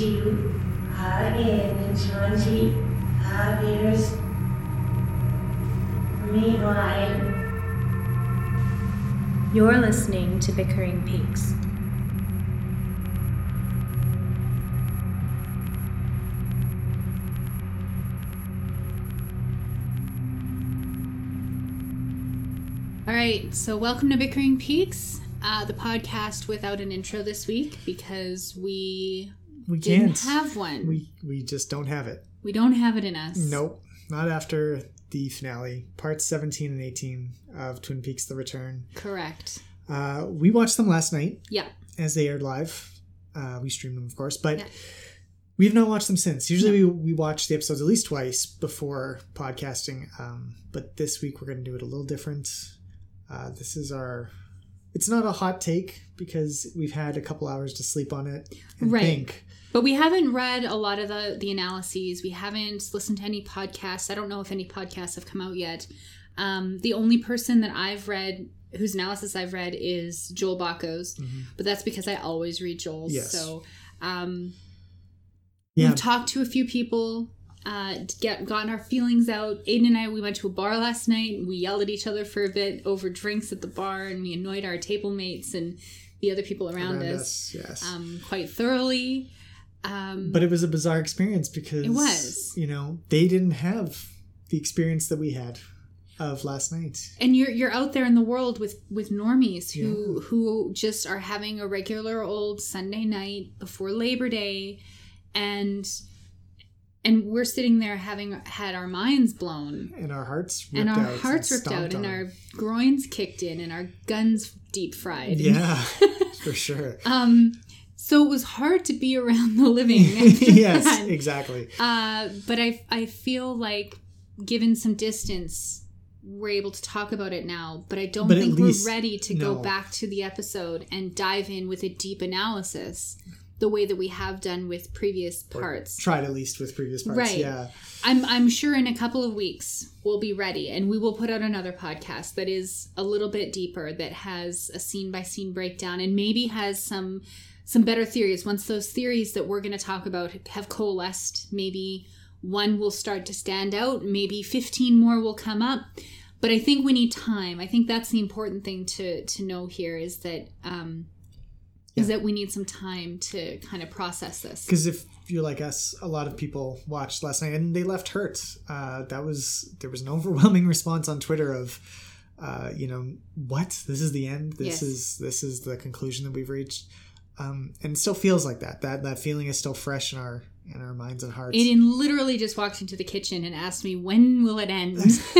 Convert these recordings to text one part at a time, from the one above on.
siu hagen twenty years. Meanwhile, You're listening to Bickering Peaks. All right, so welcome to Bickering Peaks, uh, the podcast without an intro this week because we We didn't can't. have one. We, we just don't have it. We don't have it in us. Nope. Not after the finale, parts 17 and 18 of Twin Peaks The Return. Correct. Uh, we watched them last night Yeah. as they aired live. Uh, we streamed them, of course, but Yeah. we've not watched them since. Usually we, we watch the episodes at least twice before podcasting, um, but this week we're going to do it a little different. Uh, this is our. It's not a hot take because we've had a couple hours to sleep on it and Right. think. But we haven't read a lot of the, the analyses. We haven't listened to any podcasts. I don't know if any podcasts have come out yet. Um, the only person that I've read, whose analysis I've read, is Joel Bocko's. Mhm. But that's because I always read Joel's. Yes. So um, Yeah, We've talked to a few people, uh, get gotten our feelings out. Aiden and I, we went to a bar last night. and We yelled at each other for a bit over drinks at the bar, and we annoyed our table mates and the other people around, around us, us, yes. um, quite thoroughly. Um, but it was a bizarre experience because It was. you know they didn't have the experience that we had of last night. And you're you're out there in the world with with normies who who just are having a regular old Sunday night before Labor Day, and and we're sitting there having had our minds blown. And our hearts ripped and our out hearts ripped out stomped and our groins kicked in and our guns deep fried. Yeah for sure. Um so it was hard to be around the living yes that. exactly uh but i i feel like given some distance we're able to talk about it now but i don't But think least- we're ready to go back to the episode and dive in with a deep analysis the way that we have done with previous Or parts tried at least with previous parts Right. yeah I'm I'm sure in a couple of weeks we'll be ready and we will put out another podcast that is a little bit deeper that has a scene by scene breakdown and maybe has some some better theories. Once those theories that we're going to talk about have coalesced maybe one will start to stand out maybe 15 more will come up. But I think we need time. I think that's the important thing to to know here is that um is that we need some time to kind of process this. Because if you're like us a lot of people watched last night and they left hurt. Uh that was there was an overwhelming response on twitter of uh you know what? This is the end? This Yes. is this is the conclusion that we've reached um and it still feels like that that that feeling is still fresh in our in our minds and hearts Aiden literally just walked into the kitchen and asked me, "When will it end?"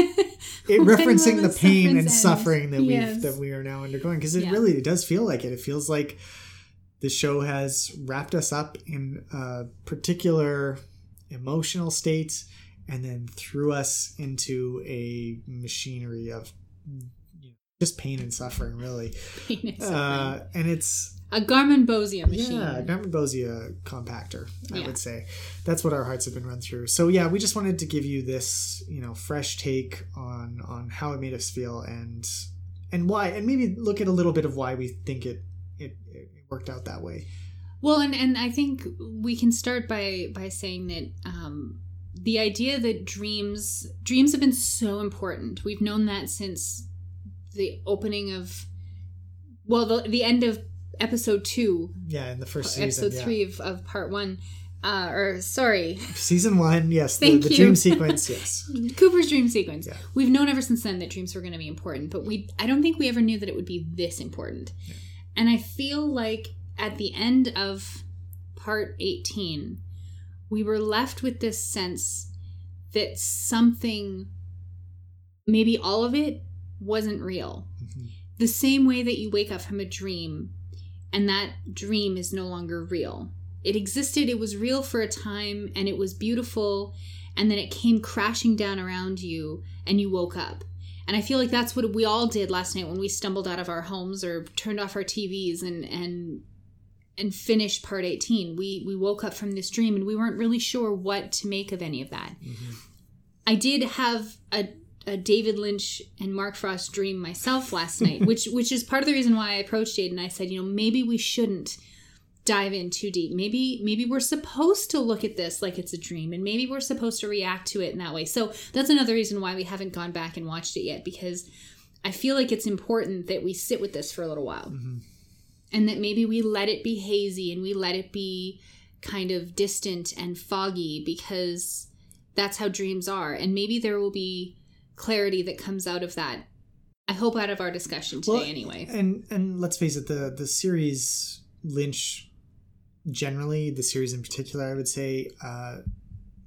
it referencing the pain and end? suffering that Yes. we that we are now undergoing because it Yeah. really it does feel like it it feels like the show has wrapped us up in a particular emotional state and then threw us into a machinery of you know, just pain and suffering really Penis uh, and it's a Garmonbozia machine. yeah, Garmonbozia compactor, I Yeah. would say. That's what our hearts have been run through. So yeah, we just wanted to give you this, you know, fresh take on on how it made us feel and and why, and maybe look at a little bit of why we think it it, it worked out that way. Well, and and I think we can start by by saying that um, the idea that dreams dreams have been so important. We've known that since the opening of well, the the end of episode two, Yeah, in the first season, episode yeah. three of, of part one. Uh, or sorry, season one, yes, the, Thank the you. dream sequence, yes. Cooper's dream sequence. Yeah. We've known ever since then that dreams were going to be important, but we I don't think we ever knew that it would be this important. And I feel like at the end of part 18, we were left with this sense that something maybe all of it wasn't real. Mhm. The same way that you wake up from a dream and that dream is no longer real. It existed, it was real for a time, and it was beautiful, and then it came crashing down around you, and you woke up. And I feel like that's what we all did last night when we stumbled out of our homes or turned off our TVs and and and finished part 18. We we woke up from this dream and we weren't really sure what to make of any of that. Mhm. I did have a, a David Lynch and Mark Frost dream myself last night, which which is part of the reason why I approached Jade and I said, you know, maybe we shouldn't dive in too deep. Maybe maybe we're supposed to look at this like it's a dream and maybe we're supposed to react to it in that way. So that's another reason why we haven't gone back and watched it yet because I feel like it's important that we sit with this for a little while. Mm-hmm. And that maybe we let it be hazy and we let it be kind of distant and foggy because that's how dreams are. And maybe there will be clarity that comes out of that. I hope out of our discussion today Well, anyway. And and let's face it, the the series Lynch, generally the series in particular, I would say, uh,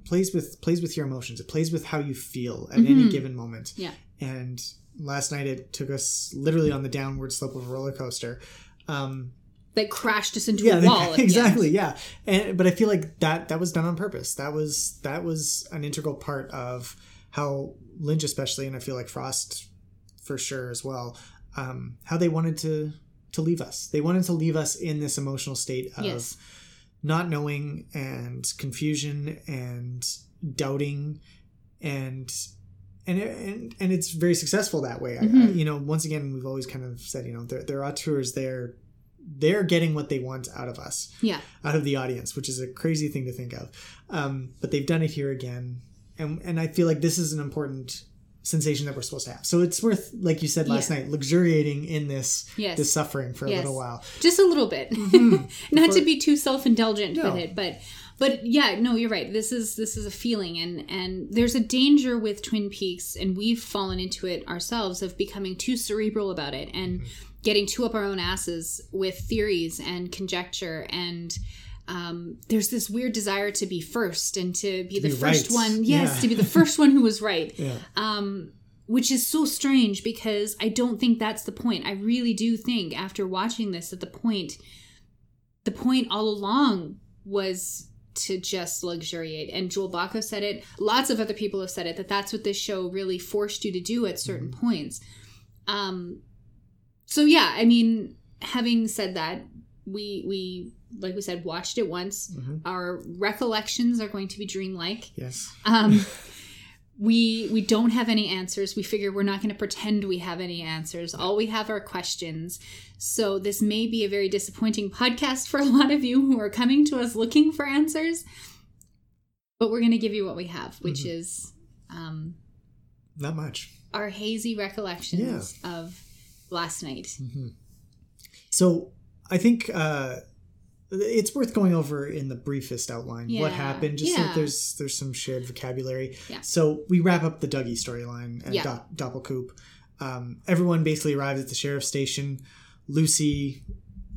plays with plays with your emotions. It plays with how you feel at any Mhm. given moment. Yeah. And last night it took us literally on the downward slope of a roller coaster. Um, That crashed us into yeah, a wall. at the end. exactly. Yeah, and but I feel like that that was done on purpose. That was that was an integral part of how Lynch, especially, and I feel like Frost for sure as well, um, how they wanted to to leave us. They wanted to leave us in this emotional state of Yes. not knowing and confusion and doubting and. And, and and it's very successful that way. I, I, you know, once again, we've always kind of said, you know, there, there are auteurs there they're getting what they want out of us, Yeah. out of the audience, which is a crazy thing to think of. Um, but they've done it here again, and and I feel like this is an important sensation that we're supposed to have. So it's worth, like you said last Yeah. night, luxuriating in this Yes. this suffering for a Yes. little while. Just a little bit. Mhm. Not to be too self-indulgent No. with it, but but yeah, no, you're right. This is this is a feeling and and there's a danger with Twin Peaks and we've fallen into it ourselves of becoming too cerebral about it and Mm-hmm. getting too up our own asses with theories and conjecture and um, there's this weird desire to be first and to be the be first right. one. Yes, Yeah. to be the first one who was right. Yeah, um, which is so strange because I don't think that's the point. I really do think after watching this that the point, the point all along was to just luxuriate. And Joel Bocko said it. Lots of other people have said it that that's what this show really forced you to do at certain points. Um, so yeah, I mean, having said that, we we like we said watched it once. Mhm. Our recollections are going to be dreamlike. yes, Um, we we don't have any answers. We figure we're not going to pretend we have any answers. All we have are questions. So this may be a very disappointing podcast for a lot of you who are coming to us looking for answers. But we're going to give you what we have, which Mhm. is um, not much. our hazy recollections of last night. hmm So I think uh, it's worth going over in the briefest outline what happened, just so Yeah. that there's there's some shared vocabulary. Yeah. So we wrap up the Dougie storyline and Yeah. Doppelkoop. Um, everyone basically arrives at the sheriff's station. Lucy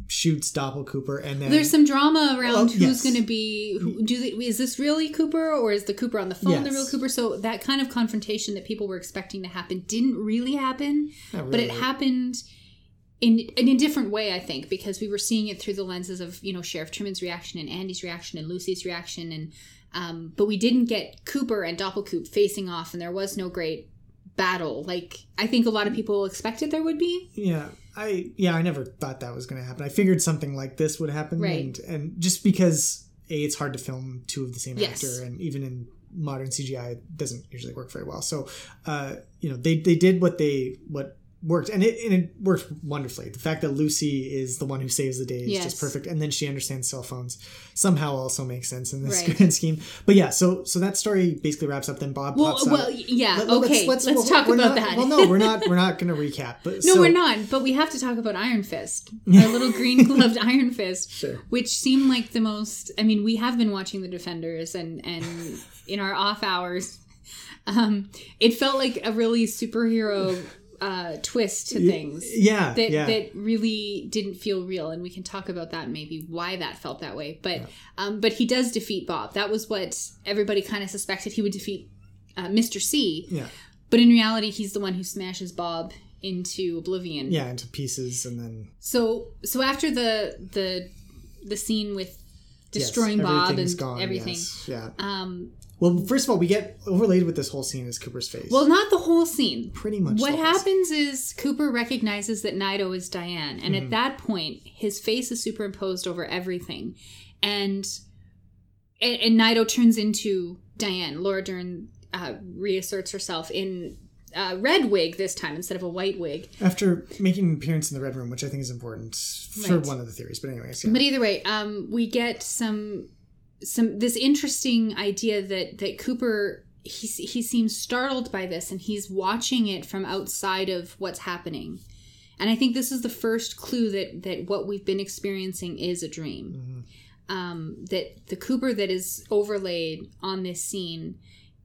shoots Doppelcooper, and then There's some drama around Oh, who's yes. going to be. Who, do they, is this really Cooper or is the Cooper on the phone the real Cooper? So that kind of confrontation that people were expecting to happen didn't really happen, Not but it happened in in a different way, I think, because we were seeing it through the lenses of you know Sheriff Truman's reaction and Andy's reaction and Lucy's reaction, and um, but we didn't get Cooper and Doppelkoop facing off, and there was no great battle like I think a lot of people expected there would be. Yeah, I yeah, I never thought that was going to happen. I figured something like this would happen, Right. and and just because a it's hard to film two of the same Yes. actor, and even in modern CGI, it doesn't usually work very well. So, uh, you know, they they did what they what worked, and it and it worked wonderfully. The fact that Lucy is the one who saves the day is Yes. just perfect, and then she understands cell phones somehow also makes sense in this Right. grand scheme. But yeah, so so that story basically wraps up. Then Bob Well, pops out. well, yeah, Let- okay. Let's, well, talk about not- that. Well, no, we're not. We're not going to recap. But No, so- we're not. But we have to talk about Iron Fist, our little green gloved Iron Fist, Sure. which seemed like the most. I mean, we have been watching the Defenders, and and in our off hours, um, it felt like a really superhero uh, twist to things Yeah, that yeah. that really didn't feel real, and we can talk about that maybe why that felt that way. But um, but he does defeat Bob. That was what everybody kind of suspected he would defeat uh, Mister C. yeah. But in reality, he's the one who smashes Bob into oblivion. yeah into pieces and then So so after the the the scene with yes, destroying Bob and gone, everything. yes, yeah Um well first of all we get overlaid with this whole scene is cooper's face well not the whole scene. pretty much What the whole scene. happens is Cooper recognizes that Naido is Diane, and Mm-hmm. at that point, his face is superimposed over everything, and and, and Naido turns into Diane. Laura Dern uh, reasserts herself in uh, red wig this time instead of a white wig. After making an appearance in the Red Room, which I think is important for Right. one of the theories. But anyways, yeah. But either way, um, we get some some this interesting idea that that Cooper he he seems startled by this and he's watching it from outside of what's happening. And I think this is the first clue that that what we've been experiencing is a dream. Um, that the Cooper that is overlaid on this scene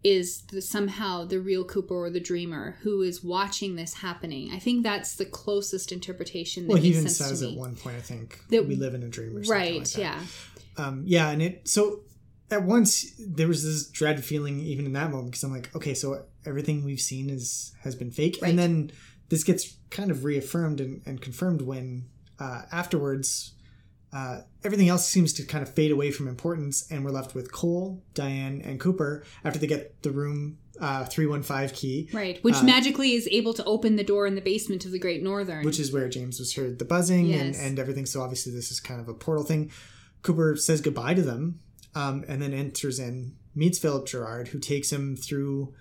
is the, somehow the real Cooper or the dreamer who is watching this happening. I think that's the closest interpretation. That well, he even says at one point, I think, That- we live in a dream or something right? like yeah. Um, yeah, and it so at once there was this dread feeling even in that moment because I'm like, okay, so everything we've seen is has been fake, Right. and then this gets kind of reaffirmed and, and confirmed when uh, afterwards uh, everything else seems to kind of fade away from importance, and we're left with Cole, Diane, and Cooper after they get the room uh, three one five key, Right, which Uh, magically is able to open the door in the basement of the Great Northern. which is where James was heard the buzzing and, Yes. and everything. So obviously this is kind of a portal thing. Cooper says goodbye to them, um, and then enters in, meets Philip Gerard, who takes him through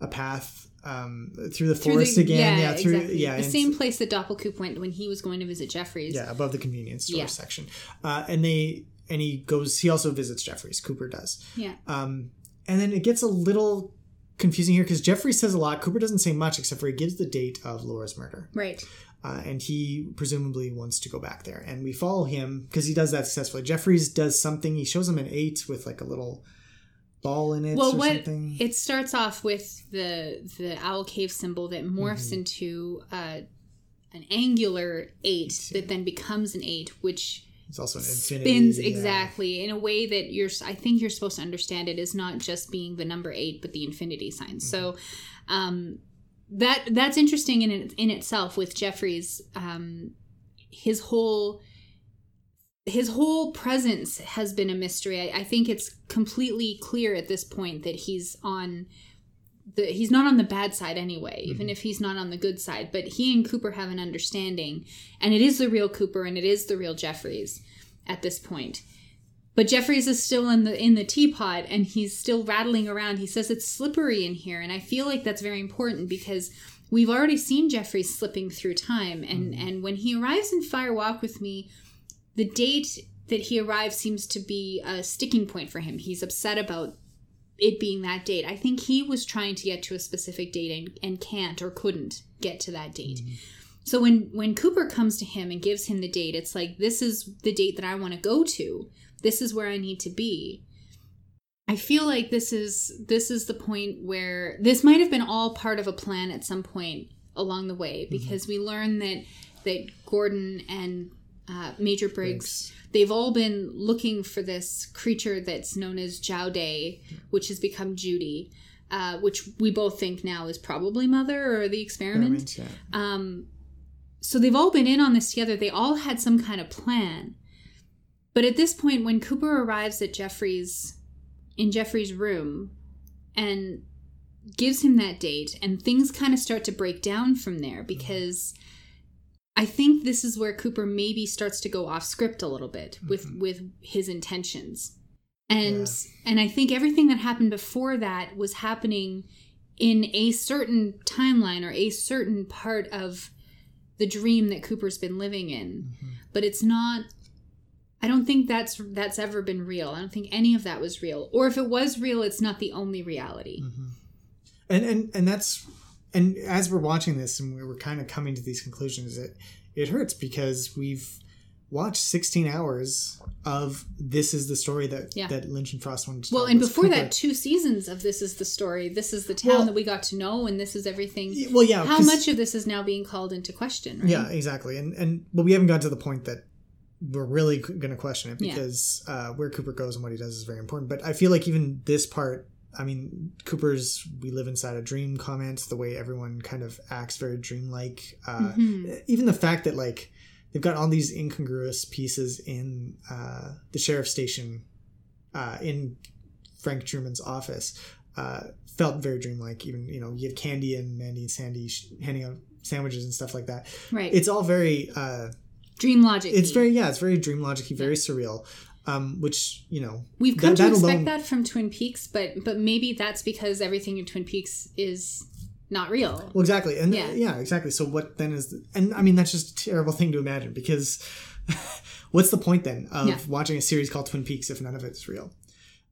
a path um, through the Through forest the- again. Yeah, through exactly. yeah, the same place that Doppelkoop went when he was going to visit Jeffries. yeah, above the convenience store Yeah. section. Uh, and they and he goes. He also visits Jeffries. Cooper does. yeah, Um, and then it gets a little confusing here because Jeffrey says a lot. Cooper doesn't say much except for he gives the date of Laura's murder. right. Uh, and he presumably wants to go back there. And we follow him because he does that successfully. Jeffries does something. He shows him an eight with like a little ball in it Well, or what something. it starts off with the the owl cave symbol that morphs Mm-hmm. into uh, an angular eight that then becomes an eight, which it's also an infinity. spins yeah. exactly in a way that you're i think you're supposed to understand it is not just being the number eight but the infinity sign so um that that's interesting in in itself with jeffrey's um his whole his whole presence has been a mystery. I, I think it's completely clear at this point that he's on the he's not on the bad side anyway even if he's not on the good side but he and cooper have an understanding and it is the real cooper and it is the real jeffries at this point but jeffries is still in the in the teapot and he's still rattling around he says it's slippery in here and i feel like that's very important because we've already seen jeffries slipping through time and mm-hmm. and when he arrives in fire walk with me the date that he arrives seems to be a sticking point for him he's upset about it being that date. I think he was trying to get to a specific date and, and can't or couldn't get to that date. Mm-hmm. So when when Cooper comes to him and gives him the date, it's like this is the date that I want to go to. This is where I need to be. I feel like this is this is the point where this might have been all part of a plan at some point along the way because we learn that that Gordon and uh, Major Briggs they've all been looking for this creature that's known as Jowday, which has become Judy, uh, which we both think now is probably Mother or the experiment. Experiment, yeah. Um, so they've all been in on this together. They all had some kind of plan. But at this point, when Cooper arrives at Jeffrey's in Jeffrey's room and gives him that date, and things kind of start to break down from there mm-hmm. because I think this is where Cooper maybe starts to go off script a little bit with mm-hmm. with his intentions. And and I think everything that happened before that was happening in a certain timeline or a certain part of the dream that Cooper's been living in. Mm-hmm. But it's not I don't think that's that's ever been real. I don't think any of that was real. Or if it was real, it's not the only reality. Mm-hmm. and and and that's and as we're watching this and we were kind of coming to these conclusions it it hurts because we've watched 16 hours of this is the story that Yeah. that lynch and frost wanted to tell. Well, and before that, two seasons of this is the story. This is the town Well- that we got to know, and this is everything. well yeah How much of this is now being called into question? Right? yeah exactly and and but we haven't got to the point that we're really going to question it Yeah. because uh, where cooper goes and what he does is very important but i feel like even this part i mean cooper's we live inside a dream comments the way everyone kind of acts very dreamlike uh, Mhm. even the fact that like they've got all these incongruous pieces in uh, the sheriff's station uh, in frank truman's office uh, felt very dreamlike even you know you have candy and mandy and sandy sh- handing out sandwiches and stuff like that Right. it's all very uh, Dream logic. it's very yeah it's very dream logic very surreal um, which you know We've come that- to that expect alone- that from Twin Peaks, but but maybe that's because everything in Twin Peaks is not real. Well, exactly, and Yeah. yeah, exactly. So what then is? The, and I mean, that's just a terrible thing to imagine because what's the point then of Yeah. watching a series called Twin Peaks if none of it's real?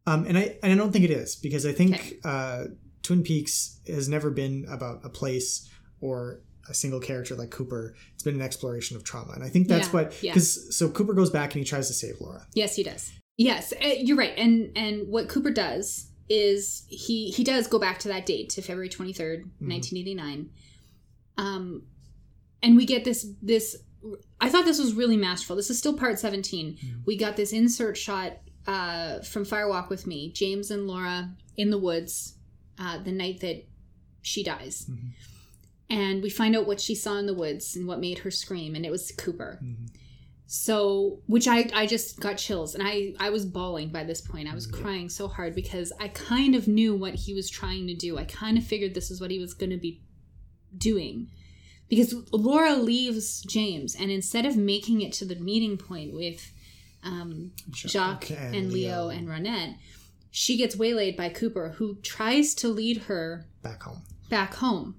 Um, and I and I don't think it is because I think Okay. uh, Twin Peaks has never been about a place or a single character like Cooper. It's been an exploration of trauma, and I think that's Yeah, what yeah. because so Cooper goes back and he tries to save Laura. Yes, he does. Yes, uh, you're right. And and what Cooper does is he he does go back to that date to February 23rd, Mm-hmm. 1989. Um and we get this this I thought this was really masterful. This is still part 17. Mm-hmm. We got this insert shot uh from Fire Walk with Me, James and Laura in the woods uh the night that she dies. Mhm. And we find out what she saw in the woods and what made her scream and it was Cooper Mhm. so which i i just got chills and i i was bawling by this point i was Mm-hmm. crying so hard because i kind of knew what he was trying to do i kind of figured this is what he was going to be doing because laura leaves james and instead of making it to the meeting point with um, jacques and, leo and ronette she gets waylaid by cooper who tries to lead her back home. back home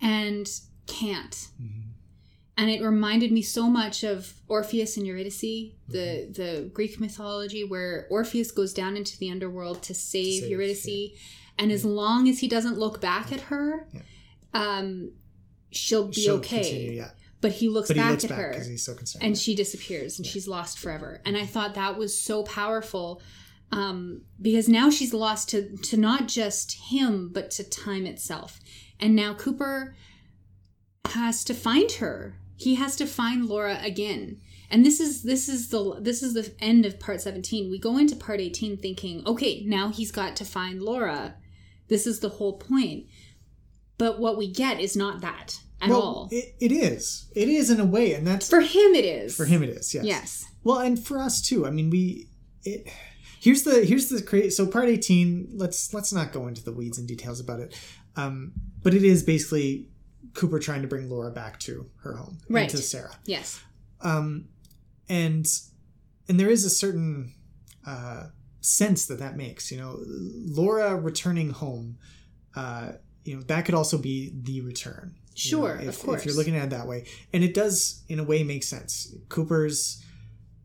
and can't Mhm. and it reminded me so much of Orpheus and Eurydice, the Mm-hmm. the Greek mythology where Orpheus goes down into the underworld to save, save, Eurydice, yeah. and as long as he doesn't look back at her, Yeah. um, she'll be She'll okay. continue, yeah. But he looks But he back looks at back her, he's so concerned. and she disappears, and she's lost forever. And I thought that was so powerful. Um, because now she's lost to to not just him but to time itself and now cooper has to find her he has to find laura again and this is this is the this is the end of part 17 we go into part 18 thinking okay now he's got to find laura this is the whole point but what we get is not that at well, all It, it is. It is in a way, and that's for him it is for him. It is. Yes. yes Well, and for us too. I mean, we. It, here's the here's the cra So part eighteen. Let's let's not go into the weeds and details about it. Um, but it is basically Cooper trying to bring Laura back to her home Right. to Sarah. yes Um, and and there is a certain uh, sense that that makes. You know, Laura returning home. Uh, you know that could also be the return. you know, Sure, if, of course. If you're looking at it that way, and it does in a way make sense. Cooper's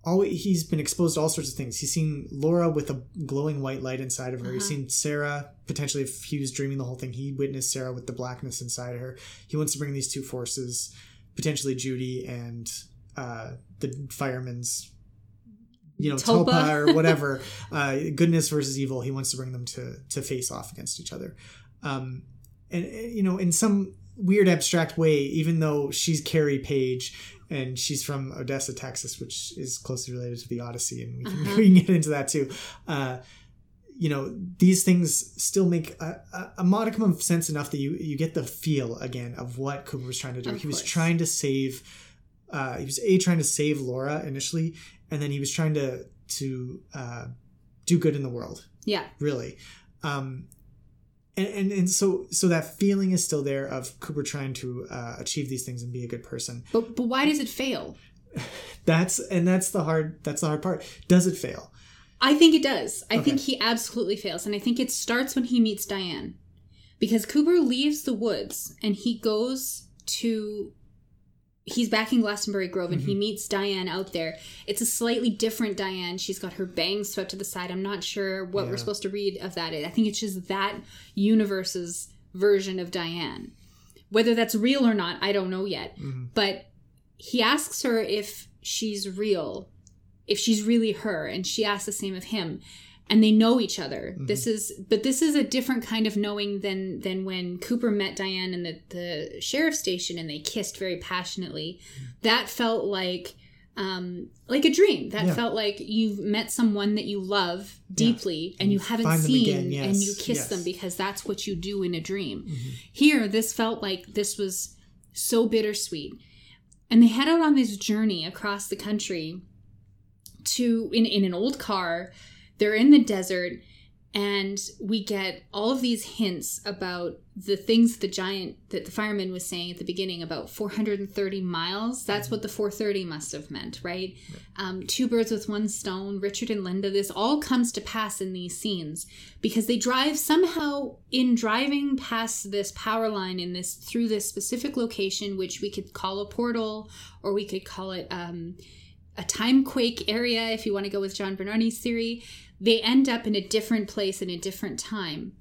always he's been exposed to all sorts of things. He's seen Laura with a glowing white light inside of her. He's Uh-huh. seen Sarah potentially if he was dreaming the whole thing. He witnessed Sarah with the blackness inside of her. He wants to bring these two forces, potentially Judy and uh, the fireman's, You know, Topa. Topa, or whatever, uh, goodness versus evil. He wants to bring them to to face off against each other, um, and you know, in some weird abstract way, even though she's Carrie Page and she's from Odessa, Texas, which is closely related to the Odyssey, and we can, Uh-huh. we can get into that too. Uh, you know, these things still make a, a, modicum of sense enough that you you get the feel again of what Cooper was trying to do. Of he was trying to save. Uh, he was a trying to save Laura initially, and then he was trying to to uh, do good in the world yeah really um and, and and so so that feeling is still there of cooper trying to uh, achieve these things and be a good person but but why does it fail that's and that's the hard that's the hard part does it fail I think it does. I Okay. think he absolutely fails. And I think it starts when he meets Diane. Because Cooper leaves the woods and he goes to. He's back in Glastonbury Grove and he Mm-hmm. meets Diane out there. It's a slightly different Diane. She's got her bangs swept to the side. I'm not sure what Yeah. we're supposed to read of that. I think it's just that universe's version of Diane. Whether that's real or not, I don't know yet. Mhm. But he asks her if she's real, if she's really her, and she asks the same of him. And they know each other. This is, but this is a different kind of knowing than than when Cooper met Diane in the the sheriff's station and they kissed very passionately. That felt like um like a dream. That Yeah. felt like you've met someone that you love deeply and you haven't seen again, yes, and you kiss yes. them because that's what you do in a dream. Mm-hmm. Here, this felt like this was so bittersweet. And they head out on this journey across the country to in, in an old car. They're in the desert and we get all of these hints about the things the giant that the fireman was saying at the beginning about 430 miles. That's what the 430 must have meant right? Um, two birds with one stone richard and linda this all comes to pass in these scenes because they drive somehow in driving past this power line in this through this specific location which we could call a portal or we could call it um, a time quake area if you want to go with john bernardi's theory they end up in a different place in a different time.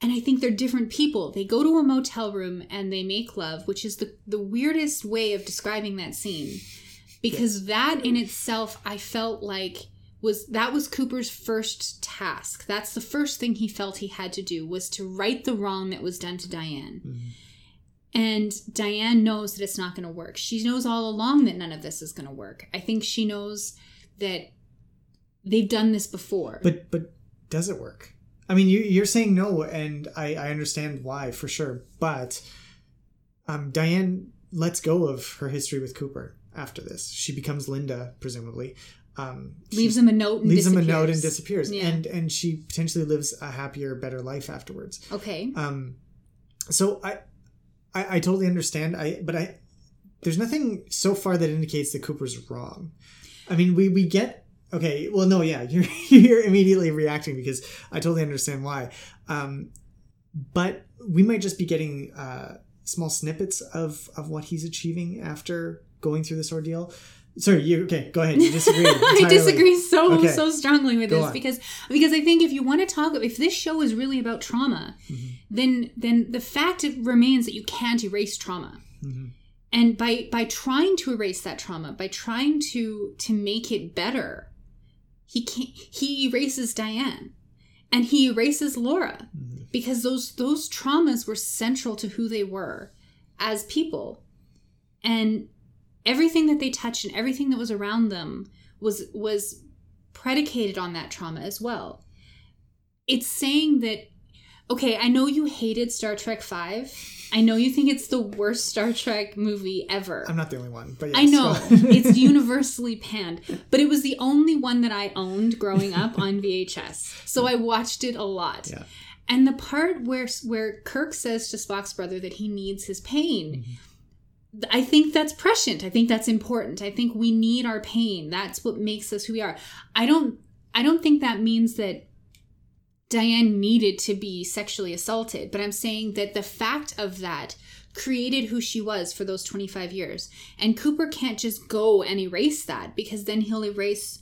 And I think they're different people. They go to a motel room and they make love, which is the, the weirdest way of describing that scene. Because that in itself, I felt like was that was Cooper's first task. That's the first thing he felt he had to do was to right the wrong that was done to Diane. Mm-hmm. And Diane knows that it's not going to work. She knows all along that none of this is going to work. I think she knows that they've done this before. But but does it work? I mean, you, you're saying no, and I, I understand why for sure. But um, Diane lets go of her history with Cooper after this. She becomes Linda, presumably. Um, leaves him a note. And leaves him a disappears. note and disappears, Yeah. and and she potentially lives a happier, better life afterwards. Okay. Um, so I, I, I totally understand. I but I, there's nothing so far that indicates that Cooper's wrong. I mean, we we get okay. Well, no, yeah, you're you're immediately reacting because I totally understand why. Um, but we might just be getting uh, small snippets of of what he's achieving after going through this ordeal. Sorry, you okay? Go ahead. You disagree. I disagree so Okay. so strongly with Go this on. because because I think if you want to talk if this show is really about trauma, Mm-hmm. then then the fact it remains that you can't erase trauma. Mm-hmm. And by by trying to erase that trauma, by trying to to make it better, he can't he erases Diane and he erases Laura Mm-hmm. because those those traumas were central to who they were as people. And everything that they touched and everything that was around them was was predicated on that trauma as well. It's saying that okay, I know you hated Star Trek 5. I know you think it's the worst Star Trek movie ever. I'm not the only one, but yes, I know it's universally panned, but it was the only one that I owned growing up on VHS. So I watched it a lot. Yeah. And the part where where Kirk says to Spock's brother that he needs his pain, mm-hmm. th- I think that's prescient. I think that's important. I think we need our pain. That's what makes us who we are. I don't I don't think that means that Diane needed to be sexually assaulted, but I'm saying that the fact of that created who she was for those 25 years. And Cooper can't just go and erase that because then he'll erase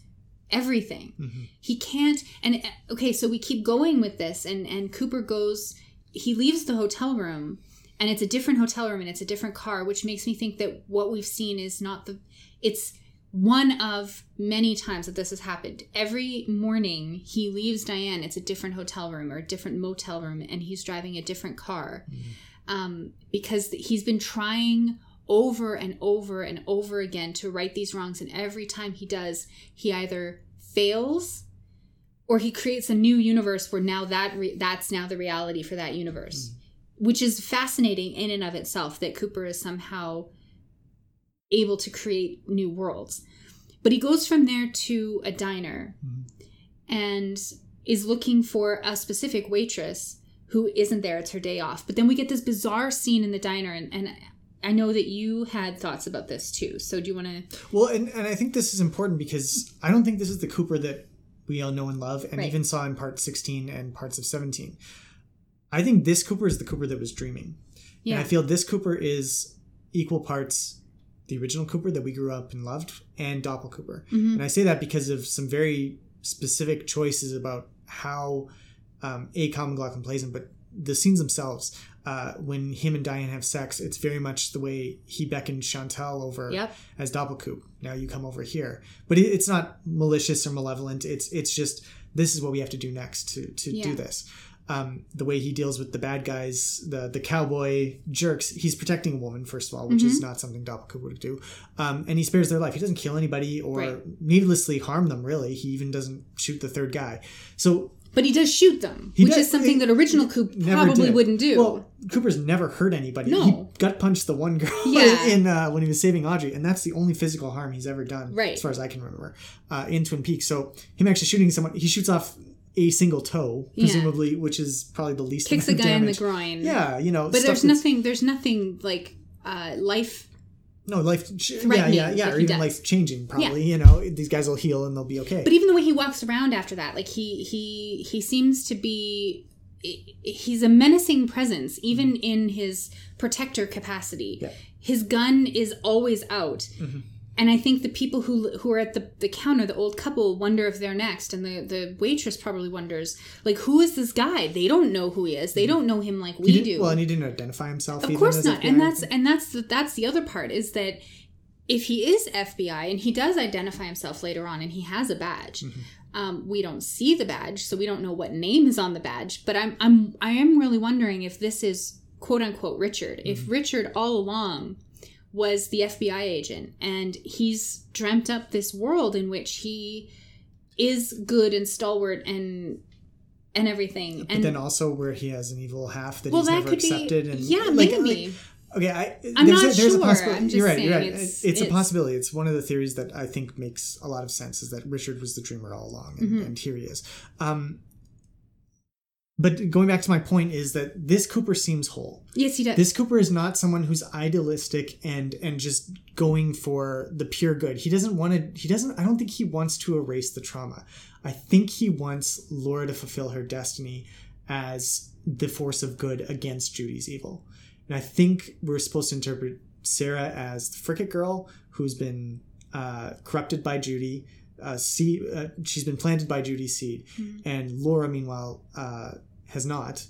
everything. Mm-hmm. He can't and okay, so we keep going with this and and Cooper goes he leaves the hotel room and it's a different hotel room and it's a different car, which makes me think that what we've seen is not the it's one of many times that this has happened. Every morning he leaves Diane, it's a different hotel room or a different motel room, and he's driving a different car. Um, because he's been trying over and over and over again to right these wrongs, and every time he does, he either fails or he creates a new universe where now that re- that's now the reality for that universe which is fascinating in and of itself that Cooper is somehow able to create new worlds. But he goes from there to a diner mm-hmm. and is looking for a specific waitress who isn't there. It's her day off. But then we get this bizarre scene in the diner, and, and I know that you had thoughts about this too. So do you want to? Well, and, and I think this is important because I don't think this is the Cooper that we all know and love and Right. even saw in part 16 and parts of 17. I think this Cooper is the Cooper that was dreaming. And I feel this Cooper is equal parts the original Cooper that we grew up and loved and Doppel Cooper. Mhm. And I say that because of some very specific choices about how um, A. Kyle MacLachlan plays him, but the scenes themselves, uh, when him and Diane have sex, it's very much the way he beckons Chantal over Yep. as Doppelkoop. Now you come over here, but it, it's not malicious or malevolent. It's it's just this is what we have to do next to to Yeah. do this. Um, the way he deals with the bad guys, the the cowboy jerks, he's protecting a woman first of all, which is Mm-hmm. not something Doppelkoop would do. Um, and he spares their life. He doesn't kill anybody or Right. needlessly harm them. Really, he even doesn't shoot the third guy. So But he does shoot them, He which does- is something he that original Coop probably did. wouldn't do. Well, Cooper's never hurt anybody. No. He gut punched the one girl Yeah. in uh, when he was saving Audrey, and that's the only physical harm he's ever done, Right. as far as I can remember, uh, in Twin Peaks. So him actually shooting someone, he shoots off a single toe, Yeah. presumably, which is probably the least Kicks a guy in the groin. Yeah, you know, But there's nothing. There's nothing like uh, life. No, life. Yeah, yeah, yeah, or even does. life changing. Probably, you know, these guys will heal and they'll be okay. But even the way he walks around after that, like he he he seems to be. He's a menacing presence, even in his protector capacity. Yeah. His gun is always out. Mhm. And I think the people who who are at the, the counter, the old couple, wonder if they're next, and the, the waitress probably wonders, like, who is this guy? They don't know who he is. They don't know him like we do. Well, and he didn't identify himself. Of course not. FBI. And that's and that's the, that's the other part is that if he is FBI and he does identify himself later on and he has a badge, Mm-hmm. um, we don't see the badge, so we don't know what name is on the badge. But I'm I'm I am really wondering if this is quote unquote Richard. Mm-hmm. If Richard all along was the FBI agent and he's dreamt up this world in which he is good and stalwart and and everything. But and then also where he has an evil half that well, he's that never accepted, be and yeah, like, maybe. like- okay, I, I'm there's not a, there's sure. a possibility. You're right. You're right. it's- It's, a possibility. It's one of the theories that I think makes a lot of sense is that Richard was the dreamer all along, and, Mhm. and here he is. Um, but going back to my point is that this Cooper seems whole. yes, he does. This Cooper is not someone who's idealistic and and just going for the pure good. He doesn't want to. He doesn't. I don't think he wants to erase the trauma. I think he wants Laura to fulfill her destiny as the force of good against Judy's evil. And I think we're supposed to interpret Sarah as the Fricket girl who's been uh, corrupted by Judy. Uh, seed, uh, she's been planted by Judy seed, and Laura, meanwhile, uh, has not.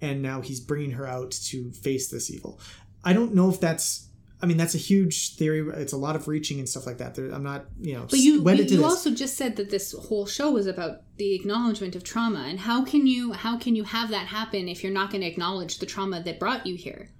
And now he's bringing her out to face this evil. I don't know if that's. I mean, that's a huge theory. It's a lot of reaching and stuff like that. There, I'm not, you know, But you, you, you also just said that this whole show was about the acknowledgement of trauma, and how can you how can you have that happen if you're not going to acknowledge the trauma that brought you here?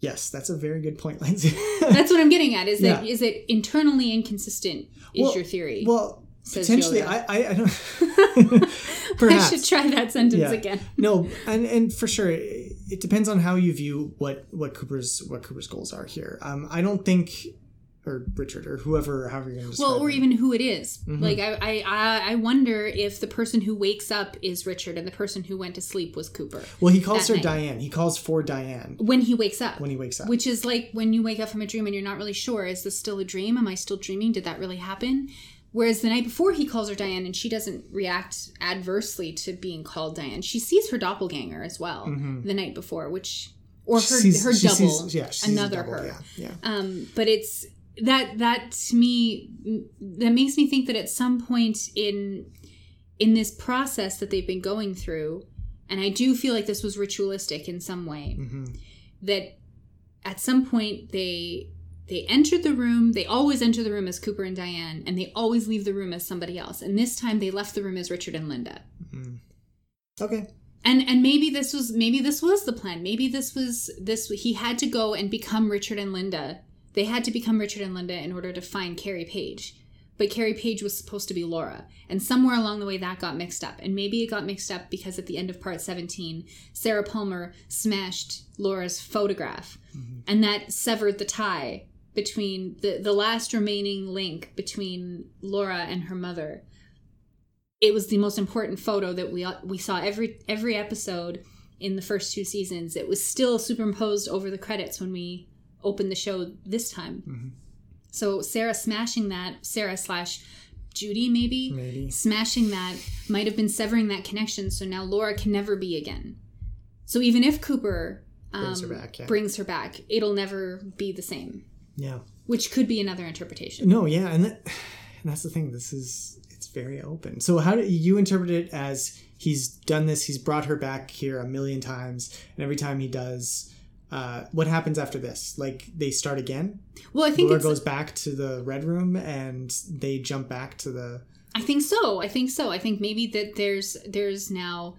Yes, that's a very good point, Lindsay. That's what I'm getting at. Is that Yeah. is it internally inconsistent? Is Well- your theory? well, potentially. I, I, I don't. I Perhaps. should try that sentence Yeah. again. no and and for sure it, it depends on how you view what what cooper's what cooper's goals are here um i don't think or richard or whoever or however you're going to Well, or him. even who it is. Mhm. Like I, I, I wonder if the person who wakes up is Richard and the person who went to sleep was Cooper well he calls her night. diane he calls for diane when he wakes up. when he wakes up Which is like when you wake up from a dream and you're not really sure, is this still a dream? Am I still dreaming? Did that really happen? Whereas the night before he calls her Diane and she doesn't react adversely to being called Diane. She sees her doppelganger as well Mhm. the night before, which or her sees- her double, sees- yeah, another double, her. yeah, yeah. Um, but it's that that to me that makes me think that at some point in in this process that they've been going through, and I do feel like this was ritualistic in some way hmm that at some point they they entered the room they always enter the room as cooper and diane and they always leave the room as somebody else. And this time they left the room as richard and linda. Okay. And and maybe this was maybe this was the plan. Maybe this was this he had to go and become richard and linda they had to become richard and linda in order to find carrie page. But carrie page was supposed to be laura. And somewhere along the way that got mixed up. And maybe it got mixed up because at the end of part 17 sarah palmer smashed laura's photograph. Mm-hmm. And that severed the tie between the the last remaining link between laura and her mother. It was the most important photo that we we saw every every episode in the first two seasons. It was still superimposed over the credits when we opened the show this time. Mhm. So Sarah smashing that Sarah slash Judy maybe maybe smashing that might have been severing that connection. So now Laura can never be again. So even if Cooper um, Brings her back, yeah. brings her back, it'll never be the same. yeah Which could be another interpretation. no yeah and, that, and that's the thing this is it's very open so how do you interpret it as he's done this he's brought her back here a million times and every time he does uh, what happens after this like they start again Well, I think Laura goes back to the red room and they jump back to the I think so. I think so. I think maybe that there's there's now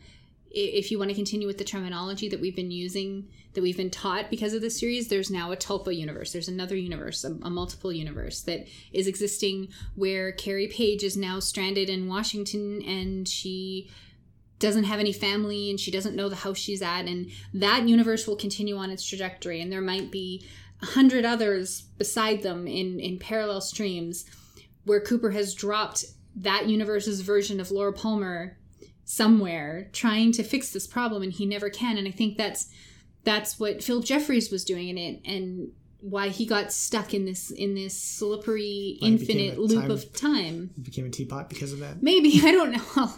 if you want to continue with the terminology that we've been using that we've been taught because of the series there's now a tulpa universe there's another universe a, a multiple universe that is existing where carrie page is now stranded in washington and she doesn't have any family and she doesn't know the house she's at and that universe will continue on its trajectory and there might be a hundred others beside them in in parallel streams where cooper has dropped that universe's version of laura palmer somewhere trying to fix this problem and he never can and i think that's that's what philip jeffries was doing in it and why he got stuck in this in this slippery Why infinite loop time- of time became a teapot because of that. maybe i don't know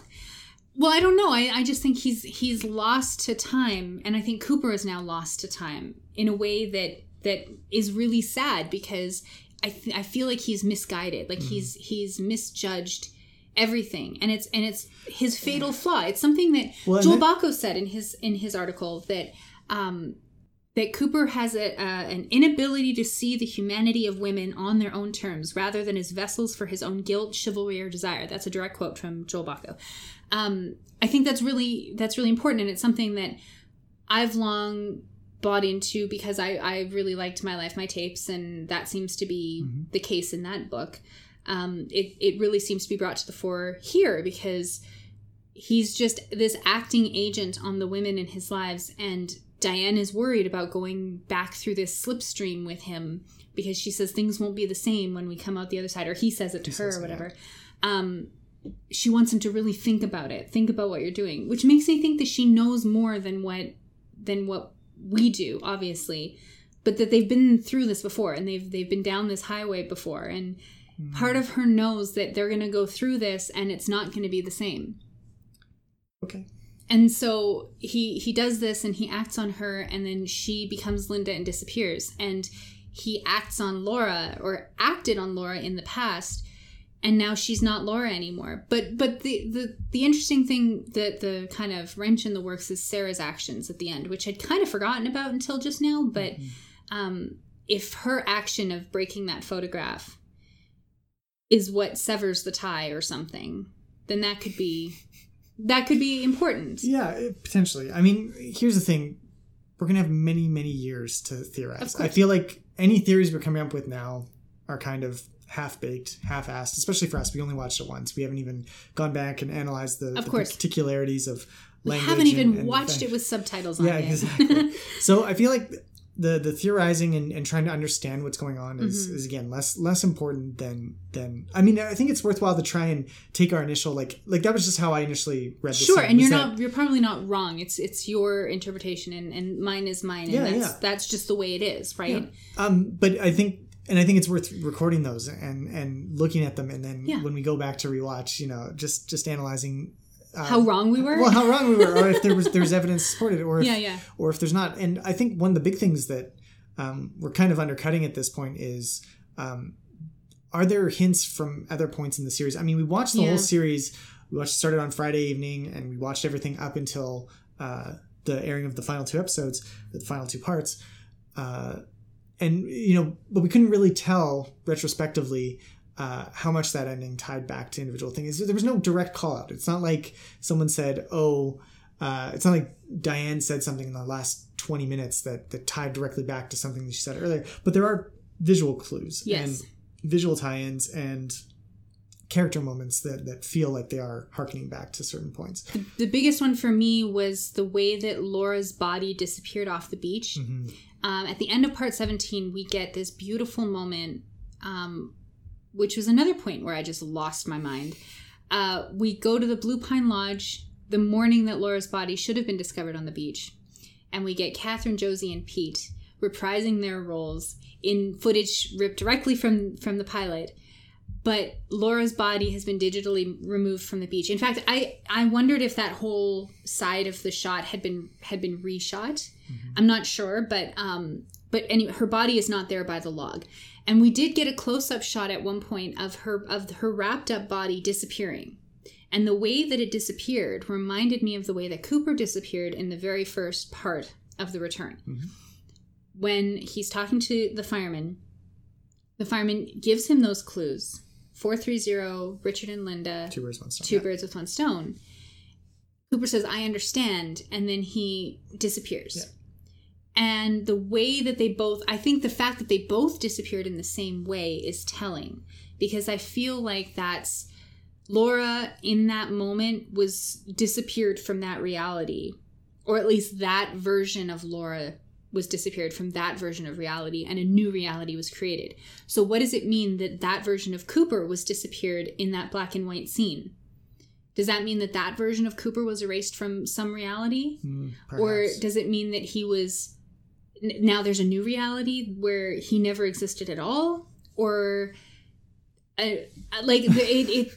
well i don't know. I, I just think he's he's lost to time and i think cooper is now lost to time in a way that that is really sad because i th- i feel like he's misguided. Like he's he's misjudged everything and it's and it's his fatal flaw. It's something that Well, joel Bocko said in his in his article that um that Cooper has a, uh, an inability to see the humanity of women on their own terms rather than as vessels for his own guilt, chivalry, or desire. That's a direct quote from Joel Bocko. Um, I think that's really that's really important, and it's something that I've long bought into because I, I really liked My Life, My Tapes, and that seems to be Mhm. the case in that book. Um, it, it really seems to be brought to the fore here because he's just this acting agent on the women in his lives and Diane is worried about going back through this slipstream with him because she says things won't be the same when we come out the other side or he says it to He her or whatever um she wants him to really think about it think about what you're doing which makes me think that she knows more than what than what we do obviously but that they've been through this before and they've they've been down this highway before and Mm. part of her knows that they're going to go through this and it's not going to be the same Okay. And so he he does this and he acts on her and then she becomes linda and disappears. And he acts on laura or acted on laura in the past and now she's not laura anymore. But but the the, the interesting thing that the kind of wrench in the works is sarah's actions at the end which i'd kind of forgotten about until just now. But um if her action of breaking that photograph is what severs the tie or something then that could be that could be important Yeah, it- potentially. I mean, here's the thing: we're gonna have many, many years to theorize. I feel like any theories we're coming up with now are kind of half baked, half assed. Especially for us, we only watched it once. We haven't even gone back and analyzed the, Of the course. particularities of we language. haven't even and- and watched it with subtitles on it. Yeah, yet. exactly. so I feel like the the theorizing and, and trying to understand what's going on is, Mhm. is again less less important than than I mean I think it's worthwhile to try and take our initial like like that was just how I initially read this. sure thing, and you're that- not you're probably not wrong it's it's your interpretation and, and mine is mine and Yeah, that's yeah. that's just the way it is right Um, but I think, and I think it's worth recording those and and looking at them, and then Yeah. when we go back to rewatch, you know, just just analyzing uh, how wrong we were Well, how wrong we were, or if there was there's evidence to support it, or if, yeah yeah or if there's not. And I think one of the big things that um, we're kind of undercutting at this point is. Um, are there hints from other points in the series? I mean, we watched the Yeah. whole series. We watched started on Friday evening, and we watched everything up until uh, the airing of the final two episodes, the final two parts. Uh, and you know, but we couldn't really tell retrospectively uh, how much that ending tied back to individual things. There was no direct call out. It's not like someone said, "Oh," uh, it's not like Diane said something in the last twenty minutes that that tied directly back to something that she said earlier. But there are visual clues yes and visual tie-ins and character moments that that feel like they are harkening back to certain points. the, the biggest one for me was the way that laura's body disappeared off the beach Mhm. um, at the end of part 17 we get this beautiful moment um, which was another point where i just lost my mind uh, we go to the blue pine lodge the morning that laura's body should have been discovered on the beach and we get catherine josie and pete reprising their roles in footage ripped directly from from the pilot but Laura's body has been digitally removed from the beach. In fact, I I wondered if that whole side of the shot had been had been reshot. I'm not sure, but um, but anyway, her body is not there by the log, and we did get a close up shot at one point of her of her wrapped up body disappearing, and the way that it disappeared reminded me of the way that Cooper disappeared in the very first part of the return, Mhm. when he's talking to the fireman. The fireman gives him those clues. 430 Richard and Linda Two birds, one stone. two Yeah. birds with one stone. Cooper says, I understand, and then he disappears. Yeah. And the way that they both, I think the fact that they both disappeared in the same way is telling because I feel like that's Laura in that moment was disappeared from that reality, or at least that version of Laura was disappeared from that version of reality and a new reality was created. So what does it mean that that version of Cooper was disappeared in that black and white scene? Does that mean that that version of Cooper was erased from some reality? Mm, Or does it mean that he was now there's a new reality where he never existed at all? Or uh, like it, it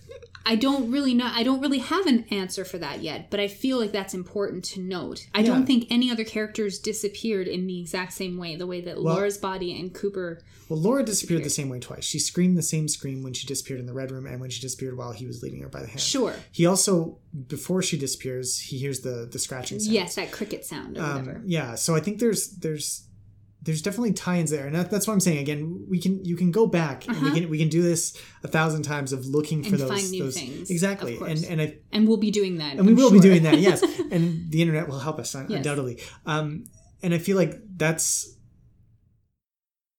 I don't really know I don't really have an answer for that yet, but I feel like that's important to note. I Yeah. don't think any other characters disappeared in the exact same way, the way that Well- Laura's body and Cooper Well, Laura disappeared the same way twice. She screamed the same scream when she disappeared in the red room and when she disappeared while he was leading her by the hand. Sure. He also, before she disappears, he hears the the scratching sound. Yes, that cricket sound or whatever. Um, yeah. So I think there's there's there's definitely tie-ins there, and that, that's what I'm saying. Again, we can you can go back and we Uh-huh. can we can do this a thousand times of looking for And those find new those things, exactly, and and I and we'll be doing that. and we I'm will be doing that yes and the internet will help us Yes. undoubtedly um and i feel like that's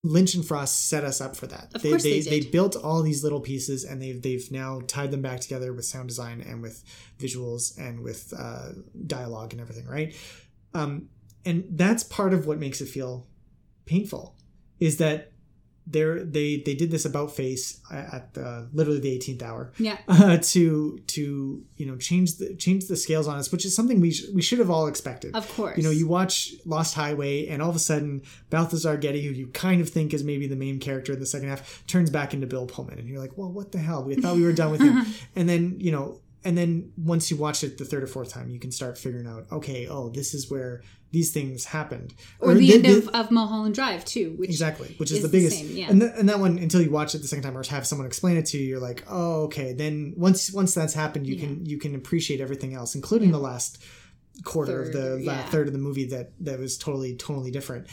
lynch and frost set us up for that Of they, course they, they did. built all these little pieces and they've they've now tied them back together with sound design and with visuals and with uh, dialogue and everything right um and that's part of what makes it feel painful is that they're, they they did this about face at the, literally the 18th hour Yeah. uh, to to you know change the change the scales on us, which is something we sh- we should have all expected. Of course. You know, you watch Lost Highway, and all of a sudden, Balthazar Getty, who you kind of think is maybe the main character in the second half, turns back into Bill Pullman, and you're like, well, what the hell? We thought we were done with him. and then you know, and then once you watch it the third or fourth time, you can start figuring out, okay, oh, this is where these things happened, or the thi- end of, of Mulholland Drive too, which Exactly, which is, is the the biggest. same, yeah. And, th- and that one, until you watch it the second time or have someone explain it to you, you're like, oh, okay. Then once once that's happened, you can you can appreciate everything else, including the last quarter of the Third, yeah. third of the movie that that was totally totally different.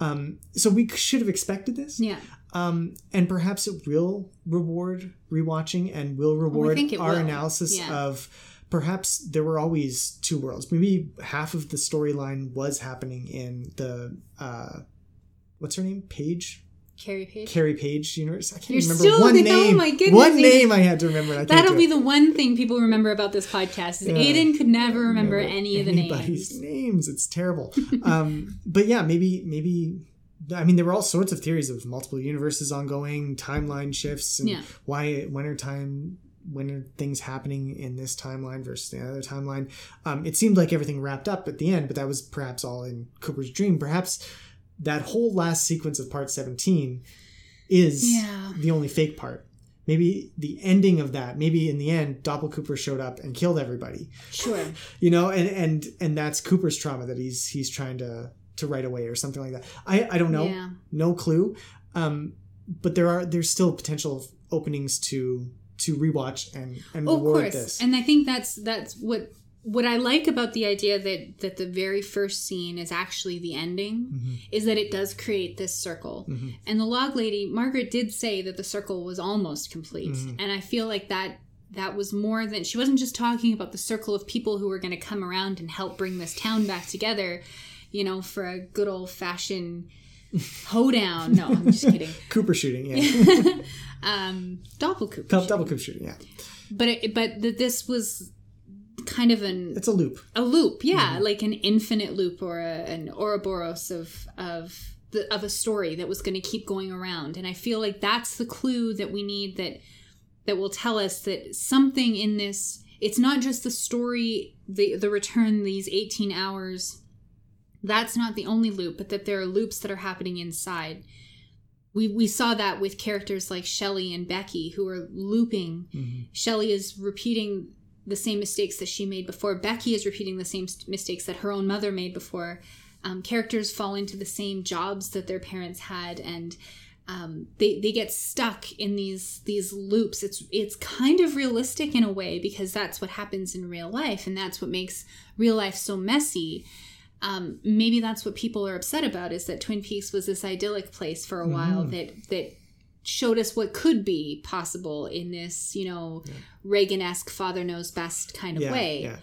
Um, so we should have expected this, yeah. um, and perhaps it will reward rewatching and will reward think it our will, analysis yeah. of perhaps there were always two worlds. Maybe half of the storyline was happening in the uh, what's her name, Page. Carrie Page. Carrie Page universe. I can't You're remember still- one oh name. Oh my goodness, one name I had to remember. and I can't That'll be the one thing people remember about this podcast. Is Yeah. Aiden could never remember any of the names. names. It's terrible. um, but yeah, maybe maybe. I mean, there were all sorts of theories of multiple universes ongoing, timeline shifts, and Yeah. why when are time when are things happening in this timeline versus the other timeline. Um, it seemed like everything wrapped up at the end, but that was perhaps all in Cooper's dream. Perhaps that whole last sequence of part seventeen is Yeah. the only fake part. Maybe the ending of that, maybe in the end, Doppel Cooper showed up and killed everybody Sure. you know and and and that's cooper's trauma that he's he's trying to to write away or something like that i i don't know Yeah. no clue um but there are there's still potential openings to to rewatch and and Oh, of reward course. this And I think that's that's what what I like about the idea that that the very first scene is actually the ending Mhm. is that it does create this circle. Mhm. And the log lady Margaret did say that the circle was almost complete. Mhm. And I feel like that that was more than she wasn't just talking about the circle of people who were going to come around and help bring this town back together, you know, for a good old fashioned hoedown. No, I'm just kidding. cooper shooting yeah um, doppelcooper. double, double cooper shooting yeah but it, but this was kind of an it's a loop a loop yeah Mm-hmm. like an infinite loop or a, an ouroboros of of the, of a story that was going to keep going around and i feel like that's the clue that we need that that will tell us that something in this it's not just the story the the return these 18 hours that's not the only loop but that there are loops that are happening inside we we saw that with characters like Shelley and Becky who are looping Mhm. Shelley is repeating the same mistakes that she made before. Becky is repeating the same mistakes that her own mother made before. Um, characters fall into the same jobs that their parents had, and um, they they get stuck in these these loops. It's it's kind of realistic in a way because that's what happens in real life, and that's what makes real life so messy. Um, maybe that's what people are upset about is that Twin Peaks was this idyllic place for a while that that showed us what could be possible in this, you know, Reagan-esque father knows best kind of yeah way. yeah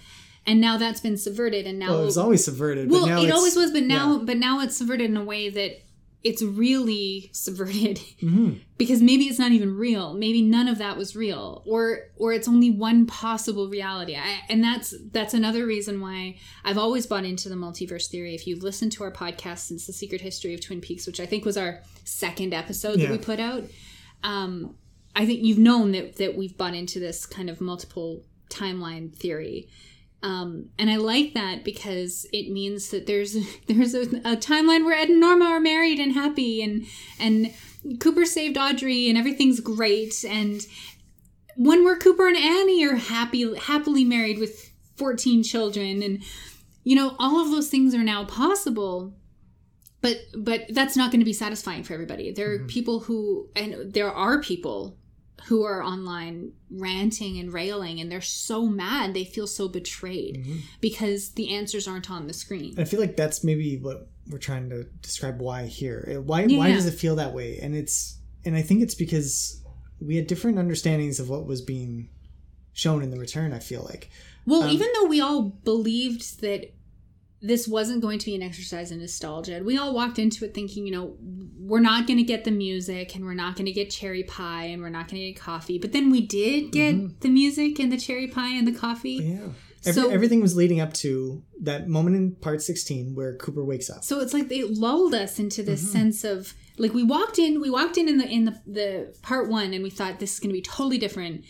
And now that's been subverted and now well it was always subverted well, but now it always was, but now yeah. but now it's subverted in a way that it's really subverted Mhm. because maybe it's not even real. Maybe none of that was real, or or it's only one possible reality. I, and that's that's another reason why I've always bought into the multiverse theory. If you've listened to our podcast since the Secret History of Twin Peaks, which I think was our second episode Yeah. that we put out, um, I think you've known that that we've bought into this kind of multiple timeline theory. Um, and I like that because it means that there's there's a, a timeline where Ed and Norma are married and happy, and and Cooper saved Audrey, and everything's great. And one where Cooper and Annie are happy happily married with 14 children, and you know all of those things are now possible but but that's not going to be satisfying for everybody there are Mhm. people who and there are people who are online ranting and railing and they're so mad they feel so betrayed Mhm. because the answers aren't on the screen I feel like that's maybe what we're trying to describe why here. Why Yeah, why does it feel that way? And it's and I think it's because we had different understandings of what was being shown in the return, I feel like. well Um, even though we all believed that this wasn't going to be an exercise in nostalgia we all walked into it thinking you know we're not going to get the music and we're not going to get cherry pie and we're not going to get coffee but then we did get Mhm. the music and the cherry pie and the coffee Yeah. Every, So- everything was leading up to that moment in part 16 where Cooper wakes up. So it's like they lulled us into this Mhm. sense of like we walked in, we walked in in the in the, the part one, and we thought this is going to be totally different,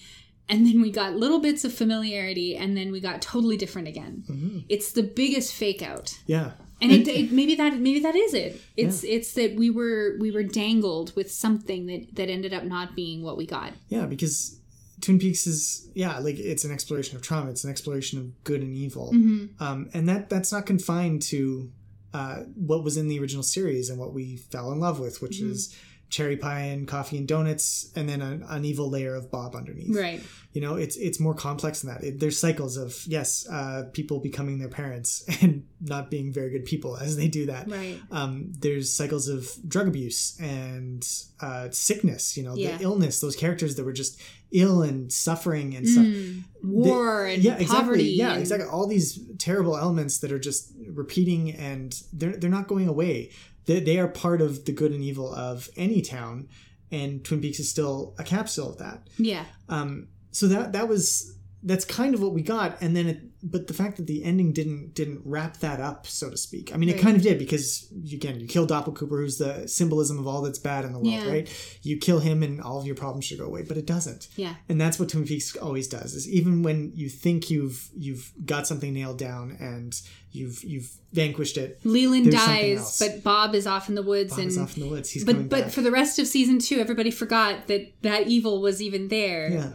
and then we got little bits of familiarity, and then we got totally different again. Mhm. It's the biggest fake out, Yeah. and it, it maybe that maybe that is it. It's it's that we were we were dangled with something that that ended up not being what we got. Yeah, because Twin Peaks is yeah, like it's an exploration of trauma. It's an exploration of good and evil, Mm-hmm. um, and that that's not confined to uh, what was in the original series and what we fell in love with, which Mhm. is cherry pie and coffee and donuts, and then an, an evil layer of Bob underneath. Right. You know, it's it's more complex than that. It, there's cycles of yes, uh, people becoming their parents and not being very good people as they do that. Right. Um, there's cycles of drug abuse and uh, sickness. You know, Yeah. the illness. Those characters that were just ill and suffering and stuff. Mm. War and yeah, exactly. poverty. Yeah, and- exactly. All these terrible elements that are just repeating and they're they're not going away. They, they are part of the good and evil of any town, and Twin Peaks is still a capsule of that. Yeah. Um, so that that was that's kind of what we got, and then it, but the fact that the ending didn't didn't wrap that up, so to speak. I mean, it kind of did because again, you kill Doppel Cooper, who's the symbolism of all that's bad in the world, Yeah. right? You kill him, and all of your problems should go away, but it doesn't Yeah. and that's what Twin Peaks always does. Is even when you think you've you've got something nailed down and you've you've vanquished it, Leland dies, but Bob is off in the woods Bob and is off in the woods. He's but but back. for the rest of season two, everybody forgot that that evil was even there. yeah,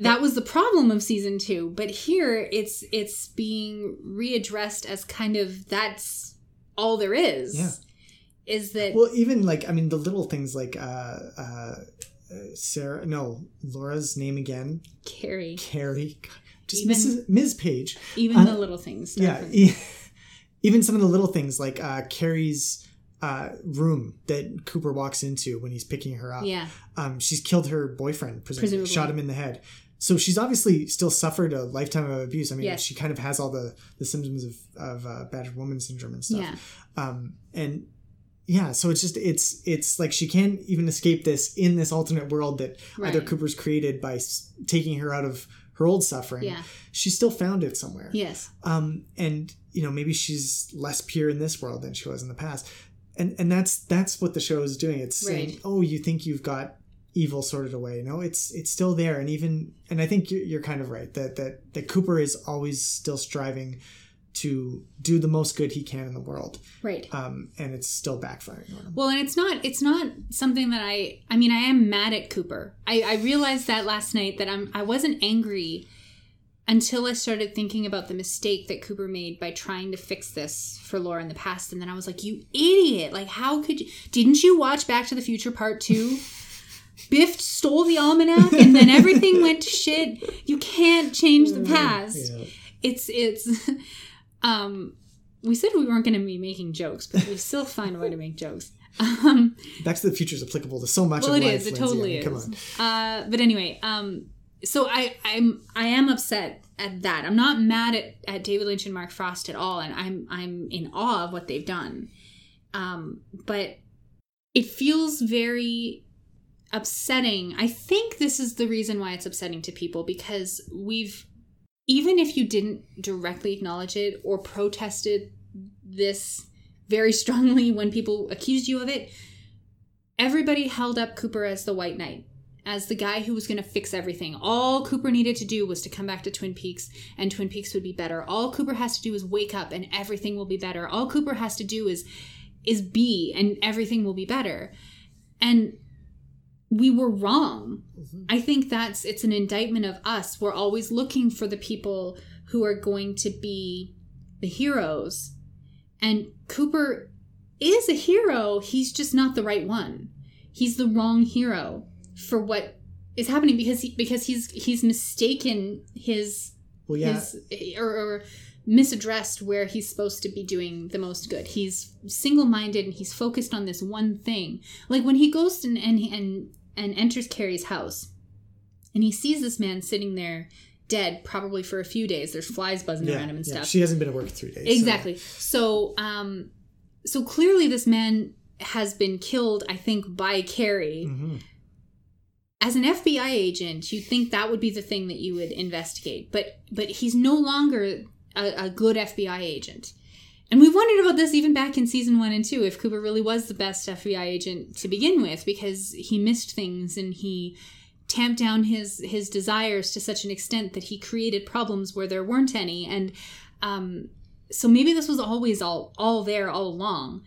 That was the problem of season two. But here, it's it's being readdressed as kind of that's all there is. Yeah. Is that well, even like I mean, the little things like uh, uh, Sarah, no, Laura's name again, Carrie? Carrie, just Even- Mrs. Ms. Page. Even Uh, the little things. Yeah, e- even some of the little things like uh, Carrie's uh, room that Cooper walks into when he's picking her up. yeah. um, she's killed her boyfriend, presumably, Presumably. shot him in the head. So she's obviously still suffered a lifetime of abuse. I mean, Yes. she kind of has all the, the symptoms of, of uh, battered woman syndrome and stuff. Yeah. Um, and yeah, so it's just it's it's like she can't even escape this in this alternate world that either Cooper's created by s- taking her out of her old suffering. Yeah. She still found it somewhere. Yes. Um, and you know maybe she's less pure in this world than she was in the past, and and that's that's what the show is doing. It's saying, oh, you think you've got evil sorted away? No, it's it's still there, and even and I think you're, you're kind of right that that that Cooper is always still striving to do the most good he can in the world, Right. um, and it's still backfiring on him. Well, and it's not it's not something that I I mean I am mad at Cooper. I, I realized that last night that I'm I wasn't angry until I started thinking about the mistake that Cooper made by trying to fix this for Laura in the past, and then I was like, "You idiot! Like, how could you? Didn't you watch Back to the Future Part Two? Biff stole the almanac, and then everything went to shit. You can't change the past. Yeah. It's it's." um we said we weren't going to be making jokes, but we still find a way to make jokes. Um, Back to the Future is applicable to so much well, of it life. is. It Lindsay. I totally mean, Come is. on. Uh, but anyway, um, so I, I'm I am upset at that. I'm not mad at, at David Lynch and Mark Frost at all, and I'm I'm in awe of what they've done. Um, but it feels very upsetting. I think this is the reason why it's upsetting to people because we've even if you didn't directly acknowledge it or protested this very strongly when people accused you of it, everybody held up Cooper as the white knight. as the guy who was going to fix everything. All Cooper needed to do was to come back to Twin Peaks and Twin Peaks would be better. All Cooper has to do is wake up and everything will be better. All Cooper has to do is is be and everything will be better. And we were wrong. Mm-hmm. I think that's it's an indictment of us. We're always looking for the people who are going to be the heroes. And Cooper is a hero, he's just not the right one. He's the wrong hero for what is happening because he, because he's he's mistaken his Well, yeah. his or, or misaddressed where he's supposed to be doing the most good. He's single-minded and he's focused on this one thing. Like when he goes and and and, and enters Carrie's house and he sees this man sitting there dead probably for a few days. There's flies buzzing yeah, around him and yeah. stuff. She hasn't been at work three days. Exactly. So, um, so clearly this man has been killed. I think by Carrie. Mhm. As an FBI agent, you'd think that would be the thing that you would investigate, but but he's no longer a, a good FBI agent. And we've wondered about this even back in season one and two, if Cooper really was the best FBI agent to begin with, because he missed things and he tamped down his his desires to such an extent that he created problems where there weren't any. And um, so maybe this was always all all there all along.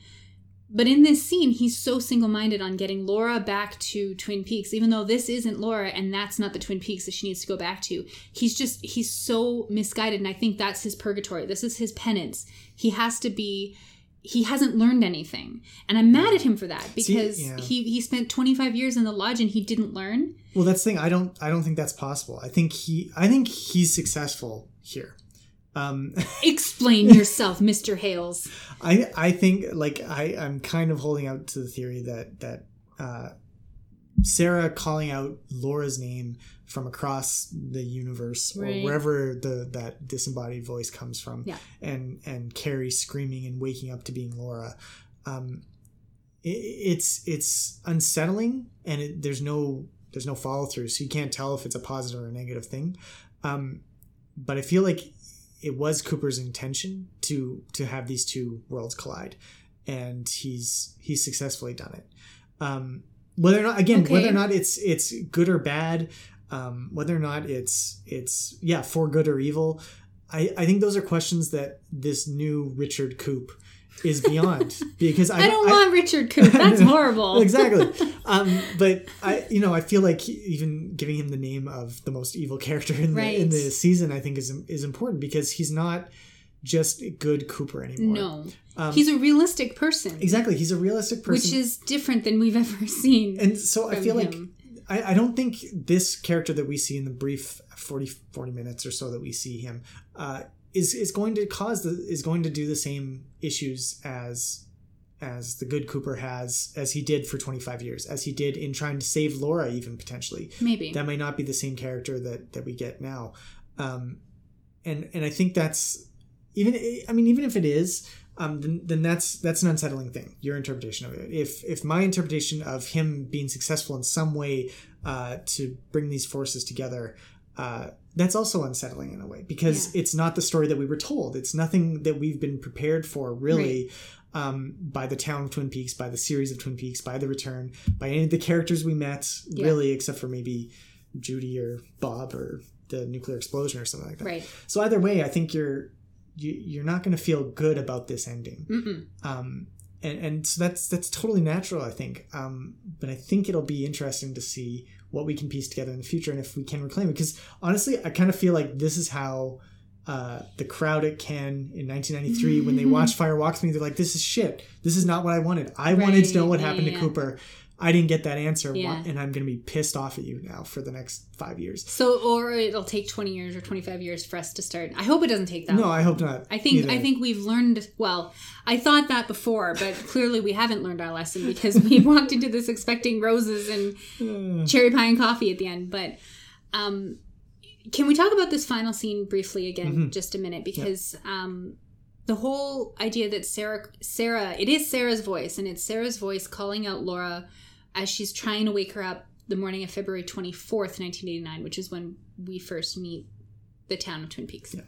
But in this scene, he's so single minded on getting Laura back to Twin Peaks, even though this isn't Laura and that's not the Twin Peaks that she needs to go back to. He's just, he's so misguided. And I think that's his purgatory. This is his penance. He has to be, he hasn't learned anything. And I'm mad at him for that because yeah. he, he spent 25 years in the lodge and he didn't learn. Well, that's the thing. I don't. I don't think that's possible. I think he. I think he's successful here. Um, Explain yourself, Mr. Hales. I. I think like I. I'm kind of holding out to the theory that that uh, Sarah calling out Laura's name from across the universe Right. or wherever the that disembodied voice comes from, Yeah. and and Carrie screaming and waking up to being Laura. Um, it, it's it's unsettling, and it, there's no there's no follow through, so you can't tell if it's a positive or a negative thing. Um, but I feel like it was Cooper's intention to to have these two worlds collide, and he's he's successfully done it. Um, whether or not again Okay. whether or not it's it's good or bad, um, whether or not it's it's yeah for good or evil, I I think those are questions that this new Richard Coop is beyond because I, I don't want Richard Coop. That's horrible. exactly. Um, but I, you know, I feel like even giving him the name of the most evil character in the in the season, I think is is important because he's not just a good Cooper anymore. No. Um, He's a realistic person. exactly. He's a realistic person, which is different than we've ever seen. and so I feel like. I, I don't think this character that we see in the brief 40, 40 minutes or so that we see him uh, is is going to cause the is going to do the same issues as as the good Cooper has as he did for 25 years as he did in trying to save Laura even potentially. Maybe. that may not be the same character that that we get now. Um and and I think that's even I mean even if it is um then, then that's that's an unsettling thing your interpretation of it. If if my interpretation of him being successful in some way uh to bring these forces together uh that's also unsettling in a way because it's not the story that we were told it's nothing that we've been prepared for really um, by the town of Twin Peaks, by the series of Twin Peaks, by the return, by any of the characters we met, Yeah. really, except for maybe Judy or Bob or the nuclear explosion or something like that. Right. So either way, I think you're you, you're not going to feel good about this ending. Um, and, and so that's that's totally natural, I think. Um, but I think it'll be interesting to see what we can piece together in the future and if we can reclaim it. Because honestly, I kind of feel like this is how uh, the crowd at Cannes in 1993, when they watched Fire Walks Me, they're like, "This is shit. This is not what I wanted. I wanted to know what happened yeah. to Cooper. I didn't get that answer, Yeah. and I'm going to be pissed off at you now for the next five years." So, or it'll take twenty years or twenty-five years for us to start. I hope it doesn't take that. No, long. I hope not. I think either. I think we've learned. Well, I thought that before, but clearly we haven't learned our lesson because we walked into this expecting roses and cherry pie and coffee at the end. But um, can we talk about this final scene briefly again, Mhm. just a minute? Because um, the whole idea that Sarah, Sarah, it is Sarah's voice, and it's Sarah's voice calling out Laura as she's trying to wake her up the morning of February twenty fourth, nineteen eighty nine, which is when we first meet the town of Twin Peaks. Yeah.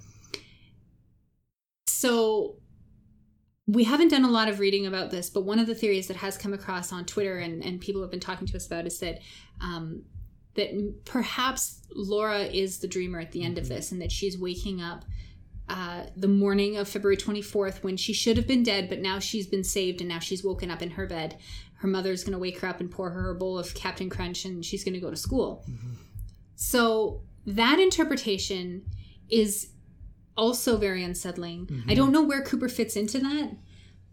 So we haven't done a lot of reading about this, but one of the theories that has come across on Twitter and, and people have been talking to us about is that um, that perhaps Laura is the dreamer at the end Mm-hmm. of this, and that she's waking up uh, the morning of February 24th when she should have been dead, but now she's been saved and now she's woken up in her bed. Her mother's going to wake her up and pour her a bowl of Captain Crunch and she's going to go to school. Mm-hmm. So that interpretation is also very unsettling. I mm-hmm. don't know where Cooper fits into that,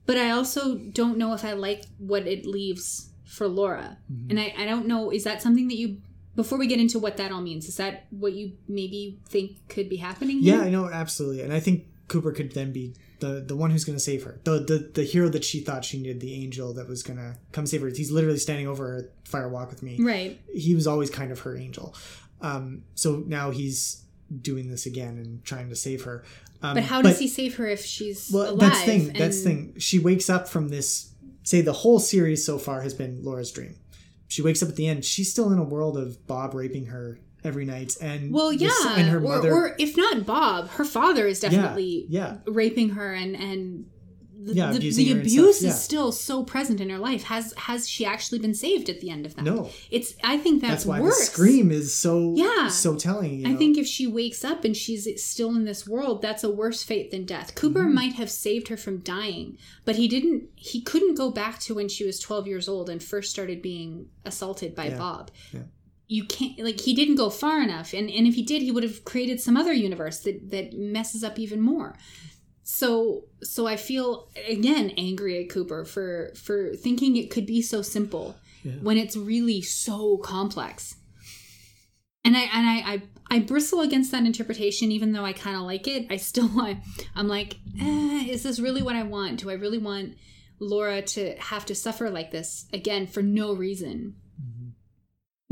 but I also don't know if I like what it leaves for Laura. Mm-hmm. And I, I don't know, is that something that you, before we get into what that all means, is that what you maybe think could be happening here? Yeah, I know absolutely, and I think Cooper could then be the the one who's going to save her, the the the hero that she thought she needed, the angel that was going to come save her. He's literally standing over her Fire Walk with me. Right. He was always kind of her angel. Um, so now he's doing this again and trying to save her. Um, But how does he save her if she's Well, alive? that's the thing. That's thing. She wakes up from this. Say the whole series so far has been Laura's dream. She wakes up at the end. She's still in a world of Bob raping her every night, and Well, this- yeah, and her or, mother. or if not Bob, her father is definitely yeah, raping her, and and the, Yeah, the, the abuse yeah. is still so present in her life. Has has she actually been saved at the end of that? No. it's. I think that's, that's why worse. the scream is so Yeah. so telling. You know? I think if she wakes up and she's still in this world, that's a worse fate than death. Cooper Mm-hmm. might have saved her from dying, but he didn't. He couldn't go back to when she was twelve years old and first started being assaulted by Yeah. Bob. You can't like he didn't go far enough, and and if he did, he would have created some other universe that that messes up even more. So so I feel again angry at Cooper for for thinking it could be so simple Yeah. when it's really so complex. And I and I I, I bristle against that interpretation, even though I kind of like it. I still I, I'm like, eh, is this really what I want? Do I really want Laura to have to suffer like this again for no reason,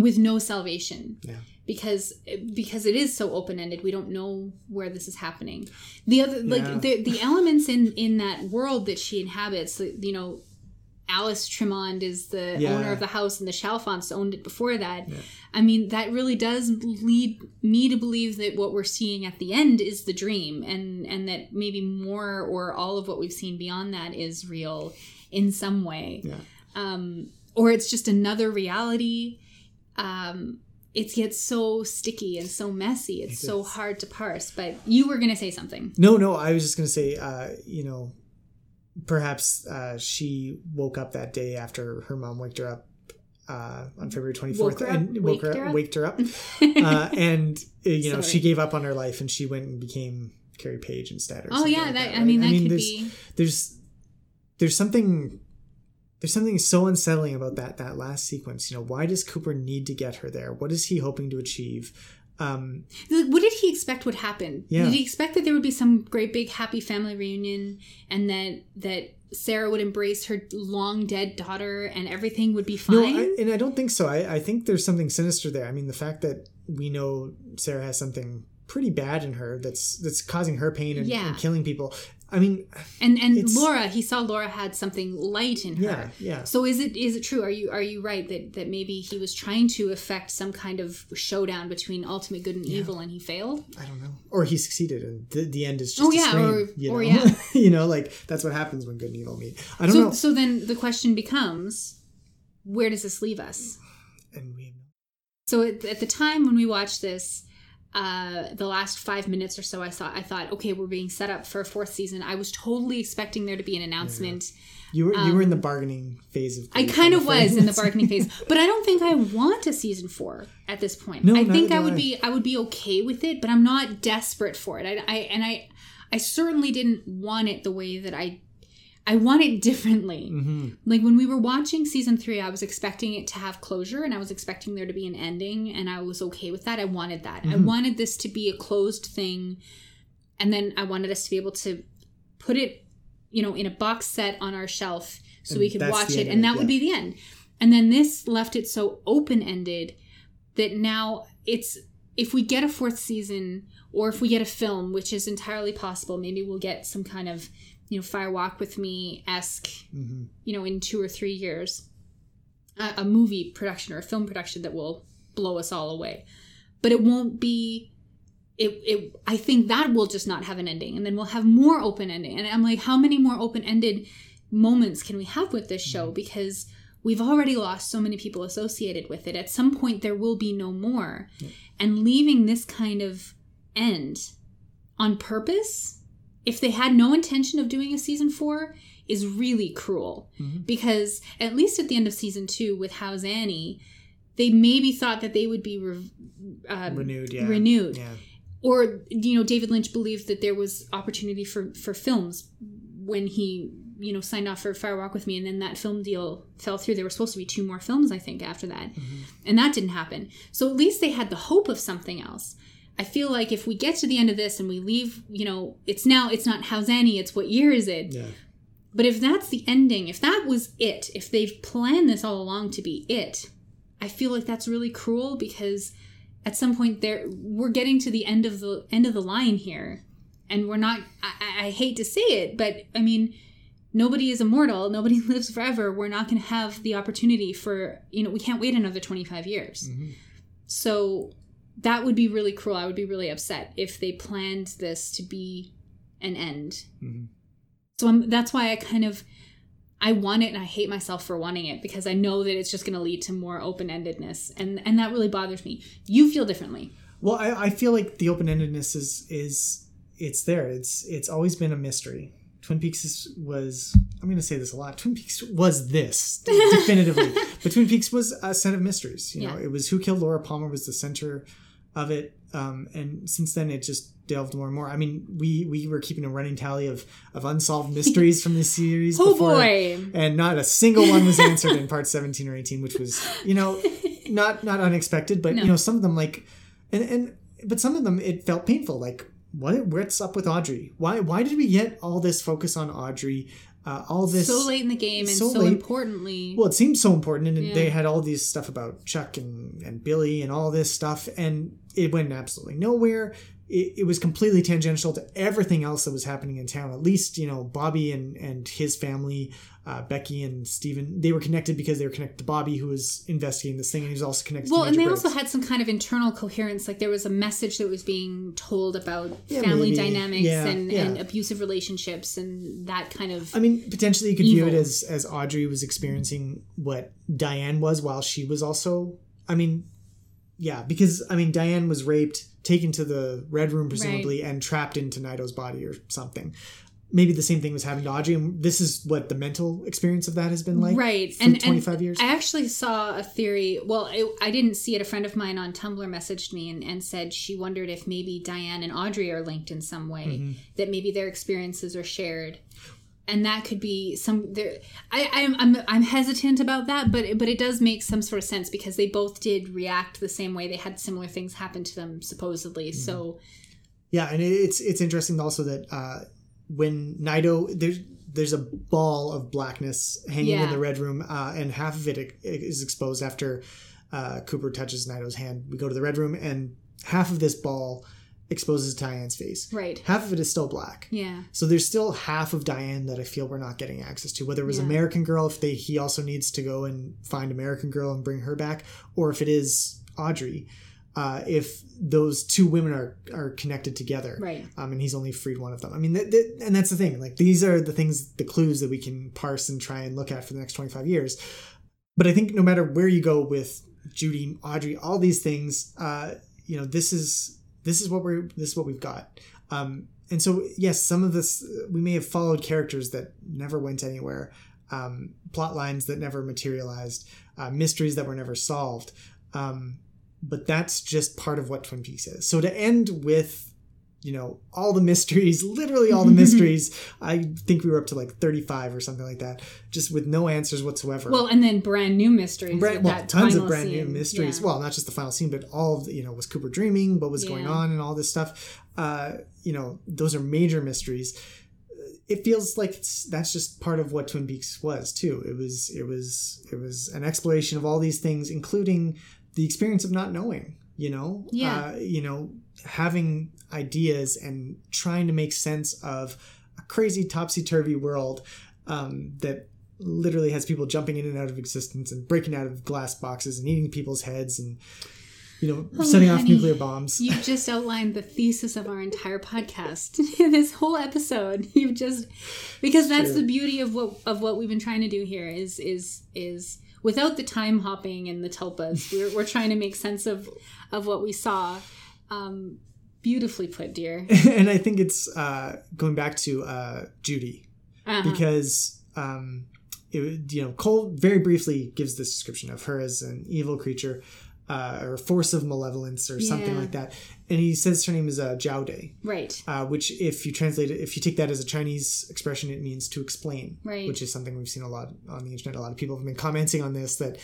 with no salvation? Yeah. Because because it is so open ended, we don't know where this is happening. The other Yeah. like the the elements in in that world that she inhabits, you know, Alice Tremond is the Yeah. owner of the house, and the Chalfonts owned it before that. I mean, that really does lead me to believe that what we're seeing at the end is the dream, and and that maybe more or all of what we've seen beyond that is real in some way, Yeah. um, or it's just another reality. Um, it gets so sticky and so messy. It's It so hard to parse. But you were going to say something. No, no, I was just gonna say, uh, you know, perhaps uh, she woke up that day after her mom waked her up uh, on February twenty fourth Woke her up? and woke Waked her, her up, waked her up, uh, and uh, you know Sorry. she gave up on her life and she went and became Carrie Page instead. Or oh yeah, like that, that, I mean that could there's, be. there's there's something there's something so unsettling about that that last sequence. You know, why does Cooper need to get her there? What is he hoping to achieve? Um, What did he expect would happen? Yeah. Did he expect that there would be some great big happy family reunion and that that Sarah would embrace her long dead daughter and everything would be fine? No, I, and I don't think so. I, I think there's something sinister there. I mean, the fact that we know Sarah has something pretty bad in her that's that's causing her pain and, Yeah. and killing people. I mean, and and Laura, he saw Laura had something light in her. yeah, yeah. So is it is it true? Are you are you right that that maybe he was trying to effect some kind of showdown between ultimate good and evil and he failed? I don't know. Or he succeeded, and the, the end is just Oh, a yeah, scream, or- you or know? yeah. you know, like that's what happens when good and evil meet. I don't So know. so then the question becomes, where does this leave us? And we So at, at the time when we watched this, uh, the last five minutes or so, I thought I thought, okay, we're being set up for a fourth season. I was totally expecting there to be an announcement. you were you were in the bargaining phase of. Um, I kind of was in the bargaining phase, but I don't think I want a season four at this point. No, I think I would I. be I would be okay with it, but I'm not desperate for it. I, I and I I certainly didn't want it the way that I I want it differently. Mhm. Like when we were watching season three, I was expecting it to have closure and I was expecting there to be an ending, and I was okay with that. I wanted that. I Mhm. wanted this to be a closed thing, and then I wanted us to be able to put it, you know, in a box set on our shelf so And we could watch it, and that would be the end. And then this left it so open ended that now it's if we get a fourth season or if we get a film, which is entirely possible, maybe we'll get some kind of you know Fire Walk with Me esque Mhm. you know, in two or three years, a, a movie production or a film production that will blow us all away. But it won't be. It, it. I think that will just not have an ending, and then we'll have more open ending. And I'm like, how many more open ended moments can we have with this show? Because we've already lost so many people associated with it. At some point, there will be no more. And leaving this kind of end on purpose, if they had no intention of doing a season four, is really cruel. Mhm. Because at least at the end of season two with How's Annie, they maybe thought that they would be re- uh, renewed. Yeah, renewed. Yeah, or you know david lynch believed that there was opportunity for for films when he you know signed off for fire walk with me and then that film deal fell through. There were supposed to be two more films i think after that. And that didn't happen. So at least they had the hope of something else i feel like if we get to the end of this and we leave you know it's now it's not how's annie it's what year is it yeah. but if that's the ending, if that was it, if they've planned this all along to be it, I feel like that's really cruel because at some point there we're getting to the end of the end of the line here, and we're not. I, I- hate to say it, but I mean, nobody is immortal. Nobody lives forever. We're not going to have the opportunity for you know we can't wait another twenty five years. Mhm. So that would be really cruel. I would be really upset if they planned this to be an end. Mhm. So I'm, that's why I kind of I want it and I hate myself for wanting it because I know that it's just going to lead to more open-endedness and and that really bothers me. You feel differently. Well, I, I feel like the open endedness is is it's there. It's it's always been a mystery. Twin Peaks is, was I'm going to say this a lot. Twin Peaks was this definitively, but Twin Peaks was a set of mysteries. You know, Yeah. it was who killed Laura Palmer was the center of it, um, and since then it just delved more and more. I mean, we we were keeping a running tally of of unsolved mysteries from this series. Oh before, boy. and not a single one was answered in part 17 or 18 which was you know not not unexpected but No. you know some of them like and and but some of them it felt painful like what what's up with audrey why why did we get all this focus on audrey uh, all this so late in the game and so so, importantly. well it seemed so important and Yeah. they had all these stuff about chuck and and billy and all this stuff and it went absolutely nowhere it, it was completely tangential to everything else that was happening in town at least you know bobby and and his family uh, becky and stephen they were connected because they were connected to bobby who was investigating this thing and he was also connected well, to and they also had some kind of internal coherence. Like there was a message that was being told about Yeah, family maybe. dynamics Yeah, and, yeah. and abusive relationships and that kind of. I mean, potentially you could view it as as Audrey was experiencing what Diane was while she was also. I mean, yeah, because I mean Diane was raped, taken to the red room presumably, and trapped into Naido's body or something. Maybe the same thing was happening to Audrey, and this is what the mental experience of that has been like, right For and, twenty five years. i actually saw a theory well it, i didn't see it a friend of mine on tumblr messaged me and, and said she wondered if maybe diane and audrey are linked in some way Mm-hmm. that maybe their experiences are shared and that could be some there I, I'm, I'm i'm hesitant about that but but it does make some sort of sense because they both did react the same way they had similar things happen to them supposedly Mm-hmm. so Yeah, and it's it's interesting also that uh, when Naido there's there's a ball of blackness hanging in the red room, uh, and half of it is exposed after uh, Cooper touches Naido's hand. We go to the red room, and half of this ball exposes Diane's face. right Half of it is still black. yeah So there's still half of Diane that I feel we're not getting access to. Whether it was Yeah. American Girl, if they he also needs to go and find American Girl and bring her back, or if it is Audrey, uh, if those two women are are connected together, right um, and he's only freed one of them. I mean, th- th- and that's the thing. Like these are the things, the clues that we can parse and try and look at for the next twenty five years. But I think no matter where you go with Judy, Audrey, all these things, uh, you know, this is this is what we're this is what we've got. Um, and so yes, some of this we may have followed characters that never went anywhere, um, plot lines that never materialized, uh, mysteries that were never solved. Um, but that's just part of what Twin Peaks is. So to end with, you know, all the mysteries, literally all the mysteries, I think we were up to like 35 or something like that, just with no answers whatsoever. well and then brand new mysteries Brand, well, tons of brand new mysteries. Yeah. Well, not just the final scene, but all of the, you know, was Cooper dreaming? What was going on and all this stuff? Uh, you know, those are major mysteries. It feels like it's, that's just part of what Twin Peaks was too. It was, it was, it was an exploration of all these things, including the experience of not knowing. You know, Yeah. uh, you know, having ideas and trying to make sense of a crazy topsy turvy world um, that literally has people jumping in and out of existence and breaking out of glass boxes and eating people's heads and you know Oh, setting off nuclear bombs. You just outlined the thesis of our entire podcast. this whole episode, you've just because that's true. the beauty of what of what we've been trying to do here is is is without the time hopping and the tulpas. We're, we're trying to make sense of of what we saw. Um, beautifully put, dear. and I think it's uh, going back to uh, Judy Uh-huh. because um, it, you know Cole very briefly gives this description of her as an evil creature uh, or force of malevolence or something Yeah. like that, and he says her name is uh, Jiaode, right, uh, which if you translate it, if you take that as a Chinese expression, it means to explain, Right. Which is something we've seen a lot on the internet. A lot of people have been commenting on this that,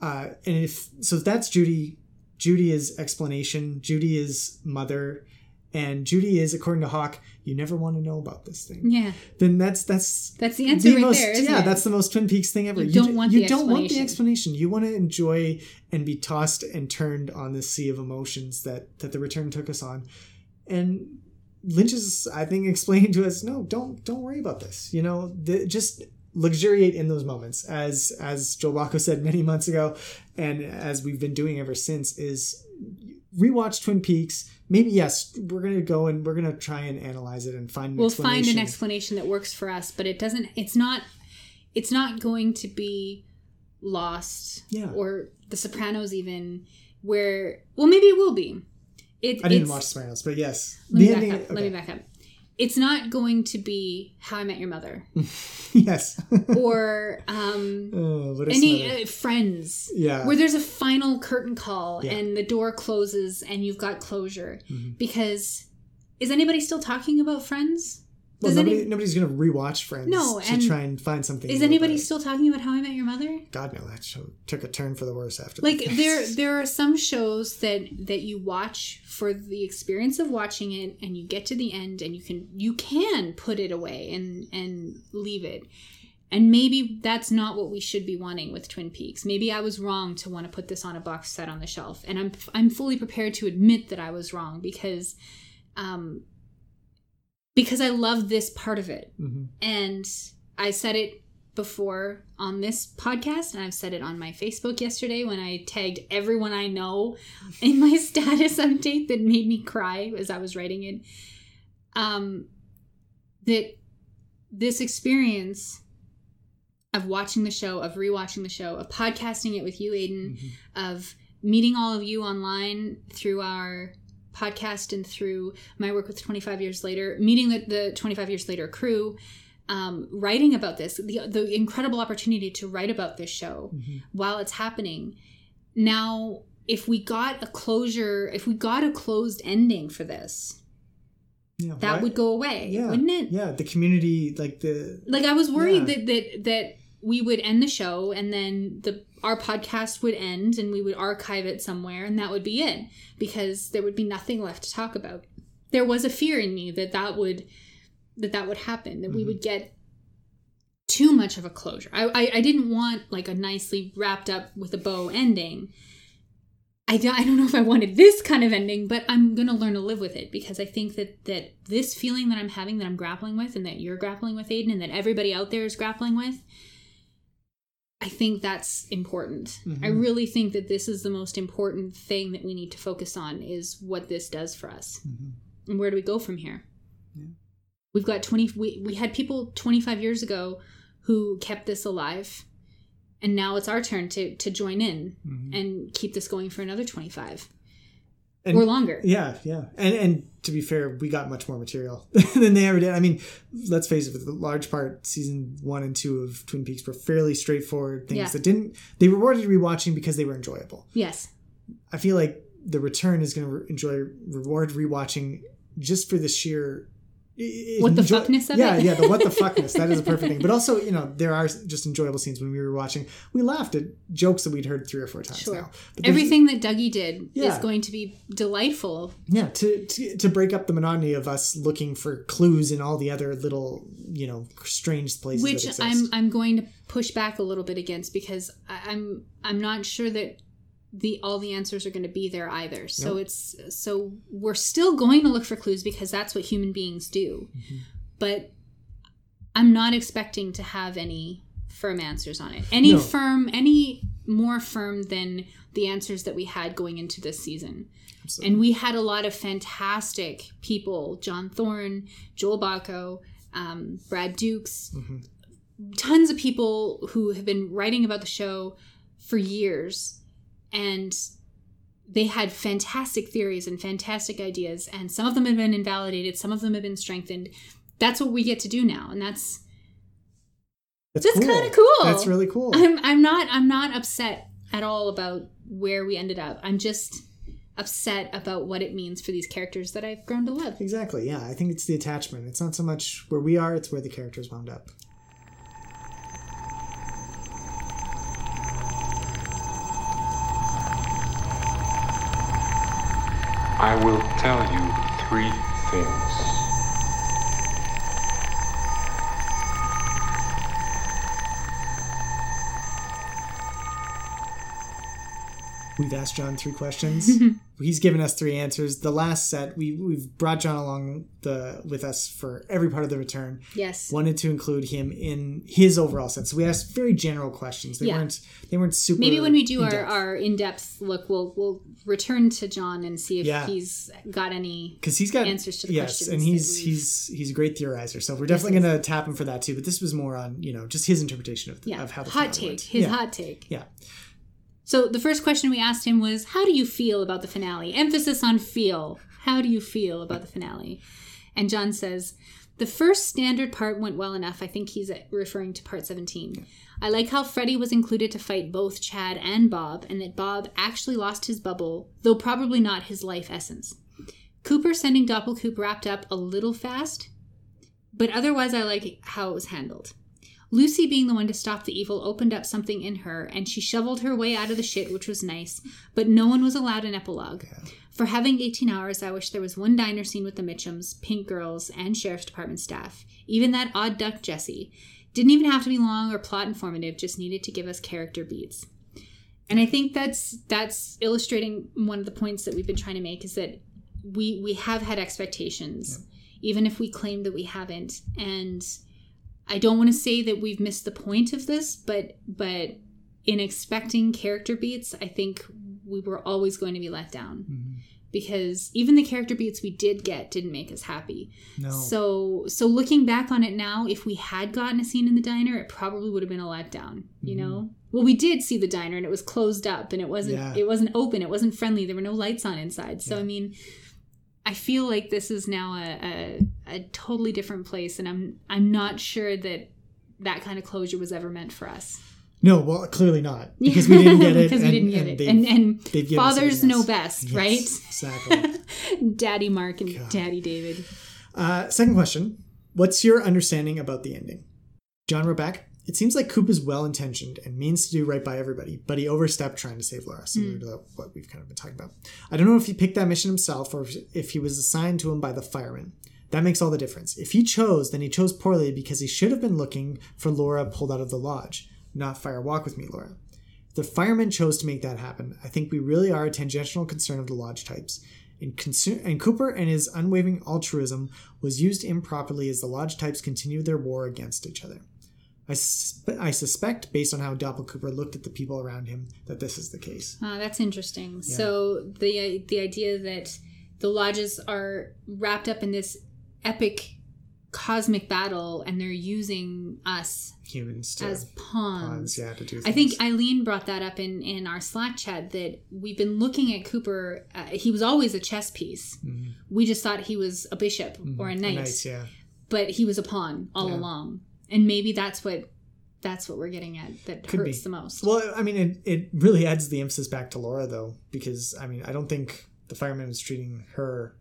uh, and if so, that's Judy. Judy is explanation. Judy is mother. And Judy is, according to Hawk, you never want to know about this thing yeah, then that's that's that's the answer right most there. Isn't yeah it? that's the most twin peaks thing ever You don't want you the don't want the explanation. explanation you want to enjoy and be tossed and turned on this sea of emotions that that the return took us on and lynch is i think explaining to us no don't don't worry about this you know the, just luxuriate in those moments as as joel Bocko said many months ago and as we've been doing ever since is rewatch twin peaks maybe yes we're gonna go and we're gonna try and analyze it and find an we'll find explanation. an explanation that works for us but it doesn't it's not it's not going to be lost Yeah. or the sopranos even where well maybe it will be it, I didn't watch Sopranos, but yes, let me, the back ending. up, let me back up it's not going to be how i met your mother yes. or um oh, any uh, friends yeah. where there's a final curtain call Yeah. and the door closes and you've got closure Mhm. because is anybody still talking about friends well, does nobody, any, nobody's gonna rewatch Friends No, to and try and find something. is anybody still talking about how i met your mother God no, that show took a turn for the worse after. like that. there there are some shows that that you watch for the experience of watching it and you get to the end and you can you can put it away and and leave it and maybe that's not what we should be wanting with twin peaks maybe i was wrong to want to put this on a box set on the shelf and i'm i'm fully prepared to admit that i was wrong because um because i love this part of it Mhm. and I said it before on this podcast, and I've said it on my Facebook yesterday when I tagged everyone I know in my status update that made me cry as I was writing it. Um, that this experience of watching the show, of rewatching the show, of podcasting it with you, Aiden, Mhm. of meeting all of you online through our podcast and through my work with 25 years later meeting the, the 25 years later crew um, writing about this the, the incredible opportunity to write about this show Mhm. while it's happening now if we got a closure if we got a closed ending for this yeah, that would go away Yeah. wouldn't it Yeah, the community, like the like I was worried Yeah. that that that we would end the show and then the our podcast would end and we would archive it somewhere and that would be it because there would be nothing left to talk about. There was a fear in me that that would that that would happen that we Mhm. would get too much of a closure. I, I I didn't want like a nicely wrapped up with a bow ending. I don't, I don't know if I wanted this kind of ending, but I'm going to learn to live with it because I think that that this feeling that I'm having, that I'm grappling with, and that you're grappling with, Aiden, and that everybody out there is grappling with, I think that's important. Mhm. I really think that this is the most important thing that we need to focus on is what this does for us, Mhm. and where do we go from here? Yeah. We've got 20. We we had people 25 years ago who kept this alive, and now it's our turn to to join in Mhm. and keep this going for another 25 And- or longer. Yeah, yeah, and and to be fair, we got much more material than they ever did. I mean, let's face it, for the large part, season one and two of Twin Peaks were fairly straightforward things Yeah. that didn't they rewarded rewatching because they were enjoyable. Yes. I feel like the return is going to re- enjoy reward rewatching just for the sheer What the enjoy- fuckness of yeah, it? yeah, the what the fuckness. That is a perfect thing. But also, you know, there are just enjoyable scenes when we were watching. We laughed at jokes that we'd heard three or four times Sure. now. But Everything that Dougie did Yeah. is going to be delightful. yeah, to, to to break up the monotony of us looking for clues in all the other little, you know, strange places which. I'm I'm going to push back a little bit against because I- I'm I'm not sure that the all the answers are going to be there either. So Nope. it's so we're still going to look for clues because that's what human beings do. Mm-hmm. But I'm not expecting to have any firm answers on it. Any No. firm, any more firm than the answers that we had going into this season. Absolutely. And we had a lot of fantastic people John Thorne, Joel Bocko, um, Brad Dukes, Mhm. tons of people who have been writing about the show for years and they had fantastic theories and fantastic ideas and some of them have been invalidated some of them have been strengthened that's what we get to do now and that's That's That's kinda cool. That's really cool. i'm i'm not i'm not upset at all about where we ended up i'm just upset about what it means for these characters that i've grown to love Exactly. Yeah, I think it's the attachment. It's not so much where we are; it's where the characters wound up. I will tell you three things. We've asked John three questions. Mhm. He's given us three answers. The last set, we we've brought John along the with us for every part of the return. yes Wanted to include him in his overall set. So we asked very general questions. They Yeah. weren't they weren't super. maybe when we do our, in-depth. our in-depth look we'll we'll return to john and see if Yeah. he's got any because he's got answers to the yes, questions and he's he's he's a great theorizer. So we're definitely going to tap him for that too. But this was more on you know just his interpretation of, yeah of how the hot take went. his yeah. hot take Yeah, So the first question we asked him was, "How do you feel about the finale?" Emphasis on feel. How do you feel about the finale? And John says, "The first standard part went well enough. I think he's referring to part 17. I like how Freddie was included to fight both Chad and Bob, and that Bob actually lost his bubble, though probably not his life essence. Cooper sending Doppelcoop wrapped up a little fast, but otherwise I like how it was handled." Lucy, being the one to stop the evil, opened up something in her, and she shoveled her way out of the shit, which was nice, but no one was allowed an epilogue. For having 18 hours, I wish there was one diner scene with the Mitchums, Pink Girls, and Sheriff's Department staff. Even that odd duck Jesse. Didn't even have to be long or plot informative, just needed to give us character beats. And I think that's that's illustrating one of the points that we've been trying to make is that we we have had expectations, even if we claim that we haven't. And I don't want to say that we've missed the point of this, but but in expecting character beats, I think we were always going to be let down Mm-hmm. because even the character beats we did get didn't make us happy. no, So so looking back on it now, if we had gotten a scene in the diner, it probably would have been a letdown. You know. Well, we did see the diner, and it was closed up, and it wasn't Yeah. it wasn't open, it wasn't friendly. There were no lights on inside. So Yeah. I mean, I feel like this is now a, a a totally different place, and I'm I'm not sure that that kind of closure was ever meant for us no, well, clearly not because we didn't get it. because we didn't get and it, and and they've given us fathers know best, Yes, right? Exactly. Daddy Mark and God. Daddy David. Uh, second question: What's your understanding about the ending? John back. It seems like Coop is well intentioned and means to do right by everybody, but he overstepped trying to save Laura, similar hmm. to what we've kind of been talking about. I don't know if he picked that mission himself or if- he was assigned to him by the fireman. That makes all the difference. If he chose, then he chose poorly because he should have been looking for Laura pulled out of the lodge, not fire walk with me, Laura. If the fireman chose to make that happen, I think we really are a tangential concern of the lodge types. And, consu- and Cooper and his unwavering altruism was used improperly as the lodge types continued their war against each other. I, suspe- I suspect, based on how Doppelcooper looked at the people around him, that this is the case. Uh, that's interesting. So the the idea that the lodges are wrapped up in this epic cosmic battle, and they're using us Humans to as pawns. pawns, yeah, to do things. I think Eileen brought that up in, in our Slack chat that we've been looking at Cooper. Uh, he was always a chess piece. We just thought he was a bishop or a A knight, yeah. but he was a pawn all Yeah. along. And maybe that's what that's what we're getting at that Could hurts be. the most. Well, I mean, it, it really adds the emphasis back to Laura, though, because, I mean, I don't think the fireman was treating her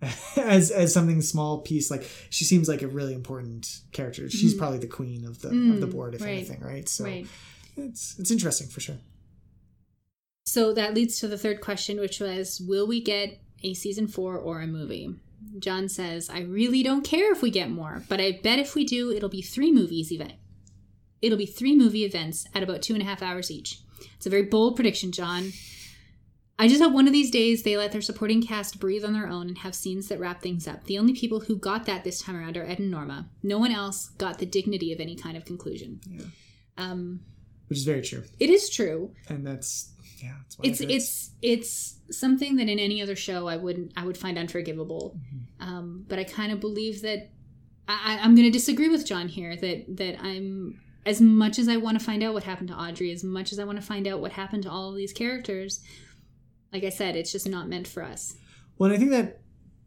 as as something small piece. Like, she seems like a really important character. She's probably the queen of the of the Mm, board, if right. anything, right? So right. it's it's interesting for sure. So that leads to the third question, which was Will we get a season four or a movie? John says, I really don't care if we get more, but I bet if we do, it'll be three movies event. It'll be three movie events at about two and a half hours each. It's a very bold prediction, John. I just hope one of these days they let their supporting cast breathe on their own and have scenes that wrap things up. The only people who got that this time around are Ed and Norma. No one else got the dignity of any kind of conclusion. Yeah. Um, Which is very true. it is true And that's, yeah, it's it it's it's something that in any other show I wouldn't I would find unforgivable. Mm-hmm. Um, but I kind of believe that I, I'm going to disagree with John here that that I'm as much as I want to find out what happened to Audrey, as much as I want to find out what happened to all of these characters, like I said, it's just not meant for us. Well, and I think that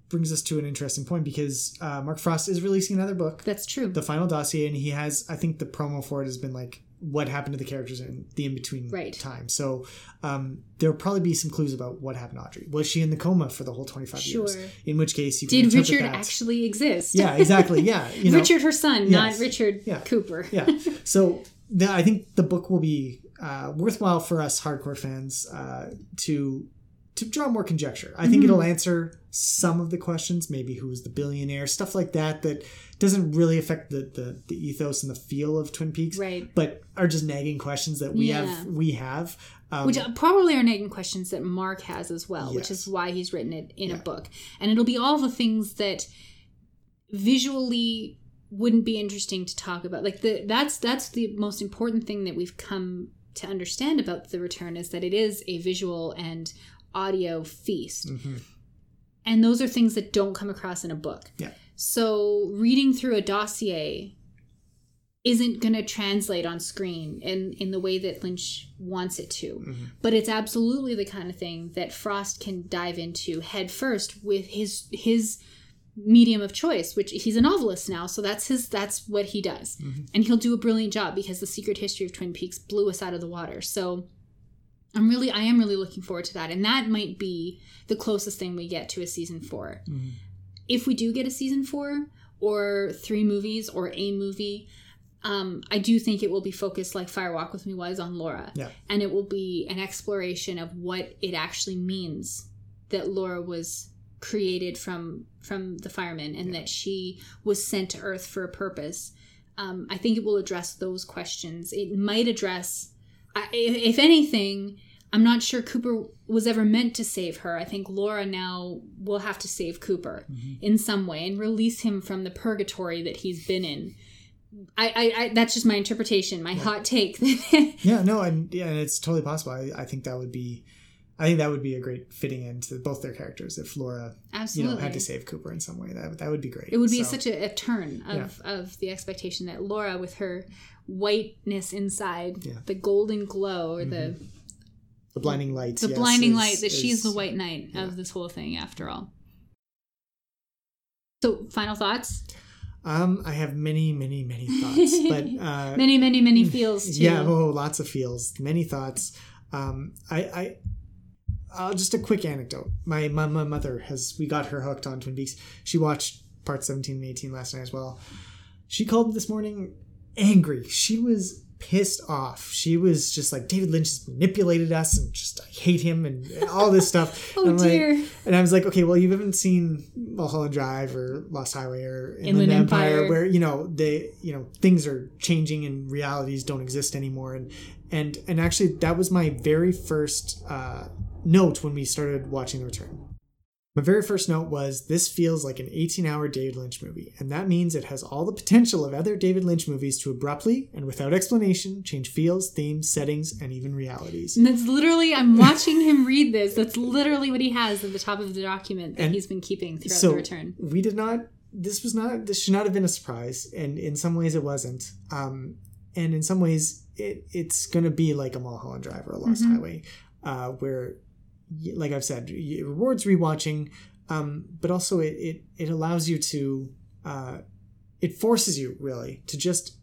brings us to an interesting point because uh, Mark Frost is releasing another book, That's true. the final dossier, and he has. I think the promo for it has been like what happened to the characters in the in between Right. time. So um, there'll probably be some clues about what happened to Audrey. Was she in the coma for the whole twenty five years? In which case, you Did Richard that- actually exist? Yeah, exactly. Yeah, you know, Richard, her son, Yes. not Richard Yeah. Cooper. yeah. So the, I think the book will be uh, worthwhile for us hardcore fans uh, to to draw more conjecture. I think Mm-hmm. it'll answer some of the questions, maybe who's the billionaire, stuff like that, that doesn't really affect the the, the ethos and the feel of Twin Peaks, Right. But are just nagging questions that we Yeah. have. We have. Um, Which probably are nagging questions that Mark has as well, which is why he's written it in a book. And it'll be all the things that visually wouldn't be interesting to talk about. Like the that's that's the most important thing that we've come to understand about the return is that it is a visual and audio feast. mhm. And those are things that don't come across in a book. Yeah. So reading through a dossier isn't going to translate on screen in, in the way that Lynch wants it to. Mhm. But it's absolutely the kind of thing that Frost can dive into head first with his his medium of choice, which he's a novelist now, so that's his that's what he does. Mhm. And he'll do a brilliant job because the secret history of Twin Peaks blew us out of the water. So I'm really I am really looking forward to that. And that might be the closest thing we get to a season 4 Mhm. If we do get a season four or three movies or a movie, um, I do think it will be focused like Fire Walk with Me was on Laura. Yeah. And it will be an exploration of what it actually means that Laura was created from from the firemen and that she was sent to Earth for a purpose. Um, I think it will address those questions. It might address, if anything, I'm not sure Cooper was ever meant to save her. I think Laura now will have to save Cooper mm-hmm. in some way and release him from the purgatory that he's been in. I, I, I that's just my interpretation, my hot take. Yeah, no, and yeah, it's totally possible. I, I think that would be, I think that would be a great fitting end to both their characters if Laura, you Absolutely. know, had to save Cooper in some way. That that would be great. it would be So- such a, a turn of, of the expectation that Laura, with her whiteness inside, Yeah. the golden glow or the mm-hmm. The blinding light. the yes, blinding is- light that she's the white knight of this whole thing after all. So, final thoughts? Um, I have many, many, many thoughts, but uh, Many, many, many feels too. yeah, oh, lots of feels, many thoughts. Um, I, I, uh, just a quick anecdote. My, my my mother has we got her hooked on Twin Peaks. She watched part seventeen and eighteen last night as well. She called this morning angry. She was pissed off. She was just like David Lynch has manipulated us and just I hate him and all this stuff. Oh, And I'm like- dear. and I was like, okay, well, you haven't seen Mulholland Drive or Lost Highway or Inland, Inland Empire, Empire. where you know they, you know, things are changing and realities don't exist anymore. And and and actually, that was my very first uh, note when we started watching The Return. My very first note was this feels like an 18-hour David Lynch movie, and that means it has all the potential of other David Lynch movies to abruptly and without explanation change feels, themes, settings, and even realities. And that's literally, I'm watching him read this. That's literally what he has at the top of the document that And he's been keeping throughout so the return. we did not this was not this should not have been a surprise and in some ways it wasn't um and in some ways it it's gonna be like a mulholland drive or a lost Mhm. highway uh where like i've said it rewards rewatching um but also it it, it allows you to uh it forces you really to just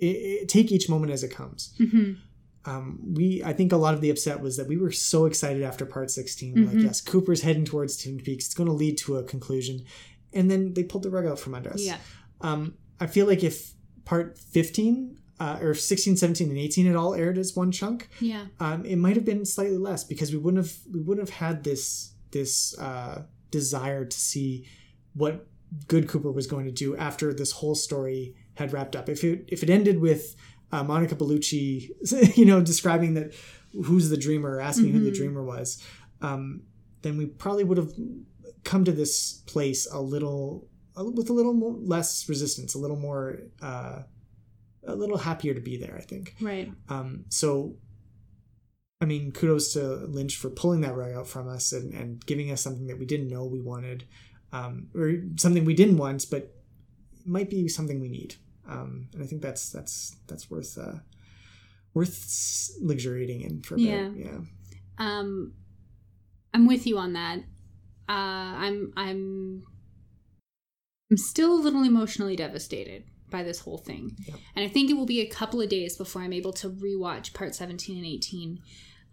it, it, take each moment as it comes. Hmm um, we I think a lot of the upset was that we were so excited after part 16 like Mhm. yes Cooper's heading towards Twin Peaks. It's going to lead to a conclusion. And then they pulled the rug out from under us. Yeah. um, I feel like if part 15 uh, or 16 17 and 18 it all aired as one chunk Yeah. um, it might have been slightly less because we wouldn't have we wouldn't have had this this uh, desire to see what good Cooper was going to do after this whole story had wrapped up. If it if it ended with uh, Monica Bellucci, you know, describing that who's the dreamer, asking who the Mhm. dreamer was, um, then we probably would have come to this place a little a- with a little more, less resistance, a little more. A little happier to be there, I think. Right. Um, so, I mean, kudos to Lynch for pulling that rug out from us and, and giving us something that we didn't know we wanted, um, or something we didn't want, but might be something we need. Um, and I think that's that's that's worth uh, worth luxuriating in for a Yeah. bit. Yeah. Um, I'm with you on that. Uh, I'm I'm I'm still a little emotionally devastated by this whole thing, Yep. and I think it will be a couple of days before I'm able to rewatch part 17 and 18.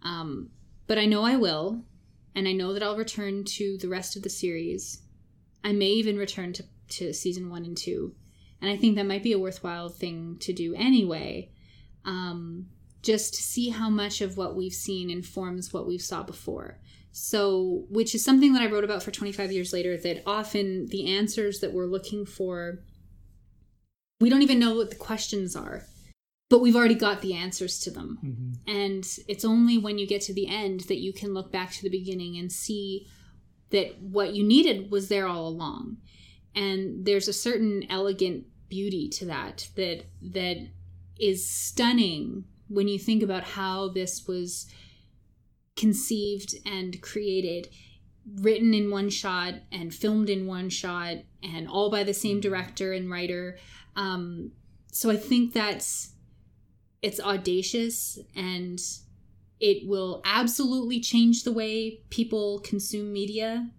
Um, but I know I will, and I know that I'll return to the rest of the series. I may even return to to season one and two, and I think that might be a worthwhile thing to do anyway. Um, just to see how much of what we've seen informs what we've saw before. So, which is something that I wrote about for 25 years later that often the answers that we're looking for we don't even know what the questions are, but we've already got the answers to them. hmm And it's only when you get to the end that you can look back to the beginning and see that what you needed was there all along. And there's a certain elegant beauty to that that that is stunning when you think about how this was conceived and created written in one shot and filmed in one shot and all by the same director and writer um, so i think that's it's audacious and it will absolutely change the way people consume media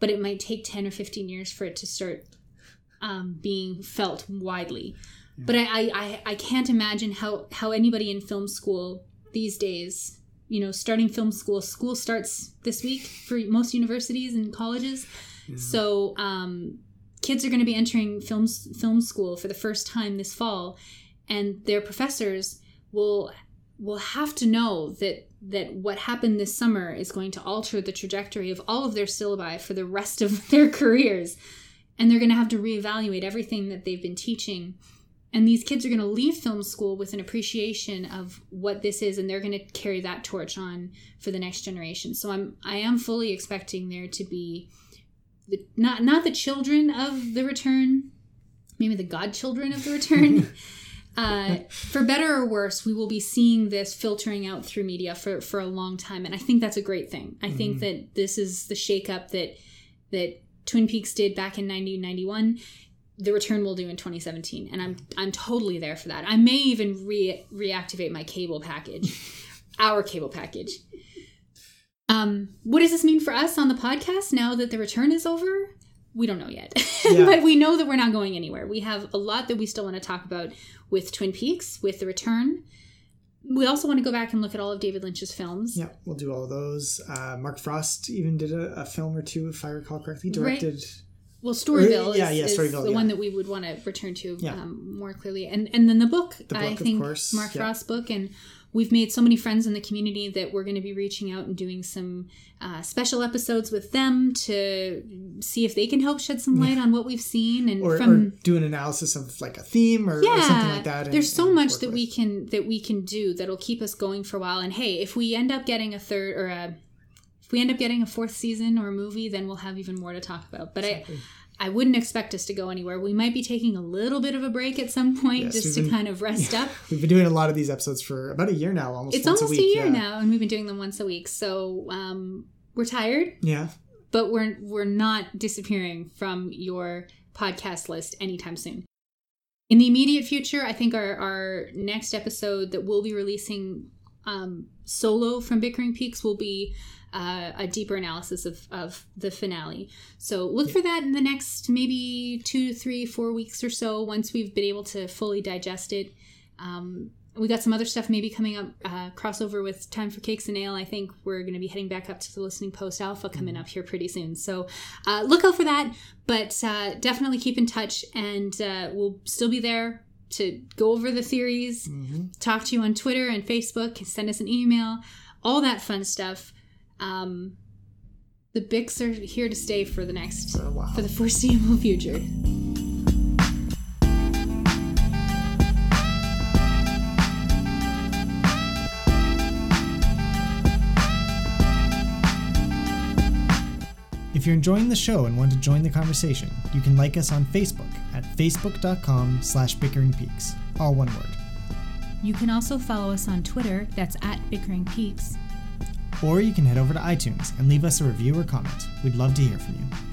but it might take 10 or 15 years for it to start um, being felt widely. But I, I, I, I can't imagine how, how anybody in film school these days you know starting film school school starts this week for most universities and colleges. So um, kids are going to be entering film film school for the first time this fall, and their professors will will have to know that that what happened this summer is going to alter the trajectory of all of their syllabi for the rest of their careers, and they're going to have to reevaluate everything that they've been teaching. And these kids are going to leave film school with an appreciation of what this is, and they're going to carry that torch on for the next generation. So I'm I am fully expecting there to be the, not not the children of the return, maybe the godchildren of the return. uh, for better or worse, we will be seeing this filtering out through media for, for a long time, and I think that's a great thing. I think that this is the shakeup that that Twin Peaks did back in 1991. The return will do in 2017, and I'm I'm totally there for that. I may even re- reactivate my cable package, our cable package. Um, what does this mean for us on the podcast now that the return is over? We don't know yet. Yeah. but we know that we're not going anywhere. We have a lot that we still want to talk about with Twin Peaks, with the return. We also want to go back and look at all of David Lynch's films. Yeah, we'll do all of those. Uh, Mark Frost even did a, a film or two, if I recall correctly. Directed. Well, Storyville Or- yeah, is, yeah, is Storyville, the yeah. one that we would want to return to Yeah. um, more clearly. And and then the book, The I book, of think course, Mark yeah. Frost's book, and we've made so many friends in the community that we're going to be reaching out and doing some uh, special episodes with them to see if they can help shed some light on what we've seen and Or, from or do an analysis of like a theme or, or something like that. and- there's so much that with. we can that we can do that'll keep us going for a while. And hey, if we end up getting a third or a if we end up getting a fourth season or a movie, then we'll have even more to talk about. But Exactly. I I wouldn't expect us to go anywhere. We might be taking a little bit of a break at some point Yes, just to been- kind of rest up. We've been doing a lot of these episodes for about a year now, almost It's almost a a, year yeah. now, and we've been doing them once a week. So um, we're tired, Yeah. but we're we're not disappearing from your podcast list anytime soon. In the immediate future, I think our, our next episode that we'll be releasing um, solo from Bickering Peaks will be uh, a deeper analysis of, of the finale. So look for that in the next maybe two, three, four weeks or so once we've been able to fully digest it. Um, we got some other stuff maybe coming up, uh, crossover with Time for Cakes and Ale. I think we're going to be heading back up to the Listening Post Alpha coming up here pretty soon. So uh, look out for that, but uh, definitely keep in touch and uh, we'll still be there to go over the theories, hmm talk to you on Twitter and Facebook, send us an email, all that fun stuff. Um, the Bics are here to stay for the next, For a while. for the foreseeable future. If you're enjoying the show and want to join the conversation, you can like us on Facebook at facebook.com slash bickeringpeaks, all one word. You can also follow us on Twitter, that's at Bickering Peaks. Or you can head over to iTunes and leave us a review or comment. We'd love to hear from you.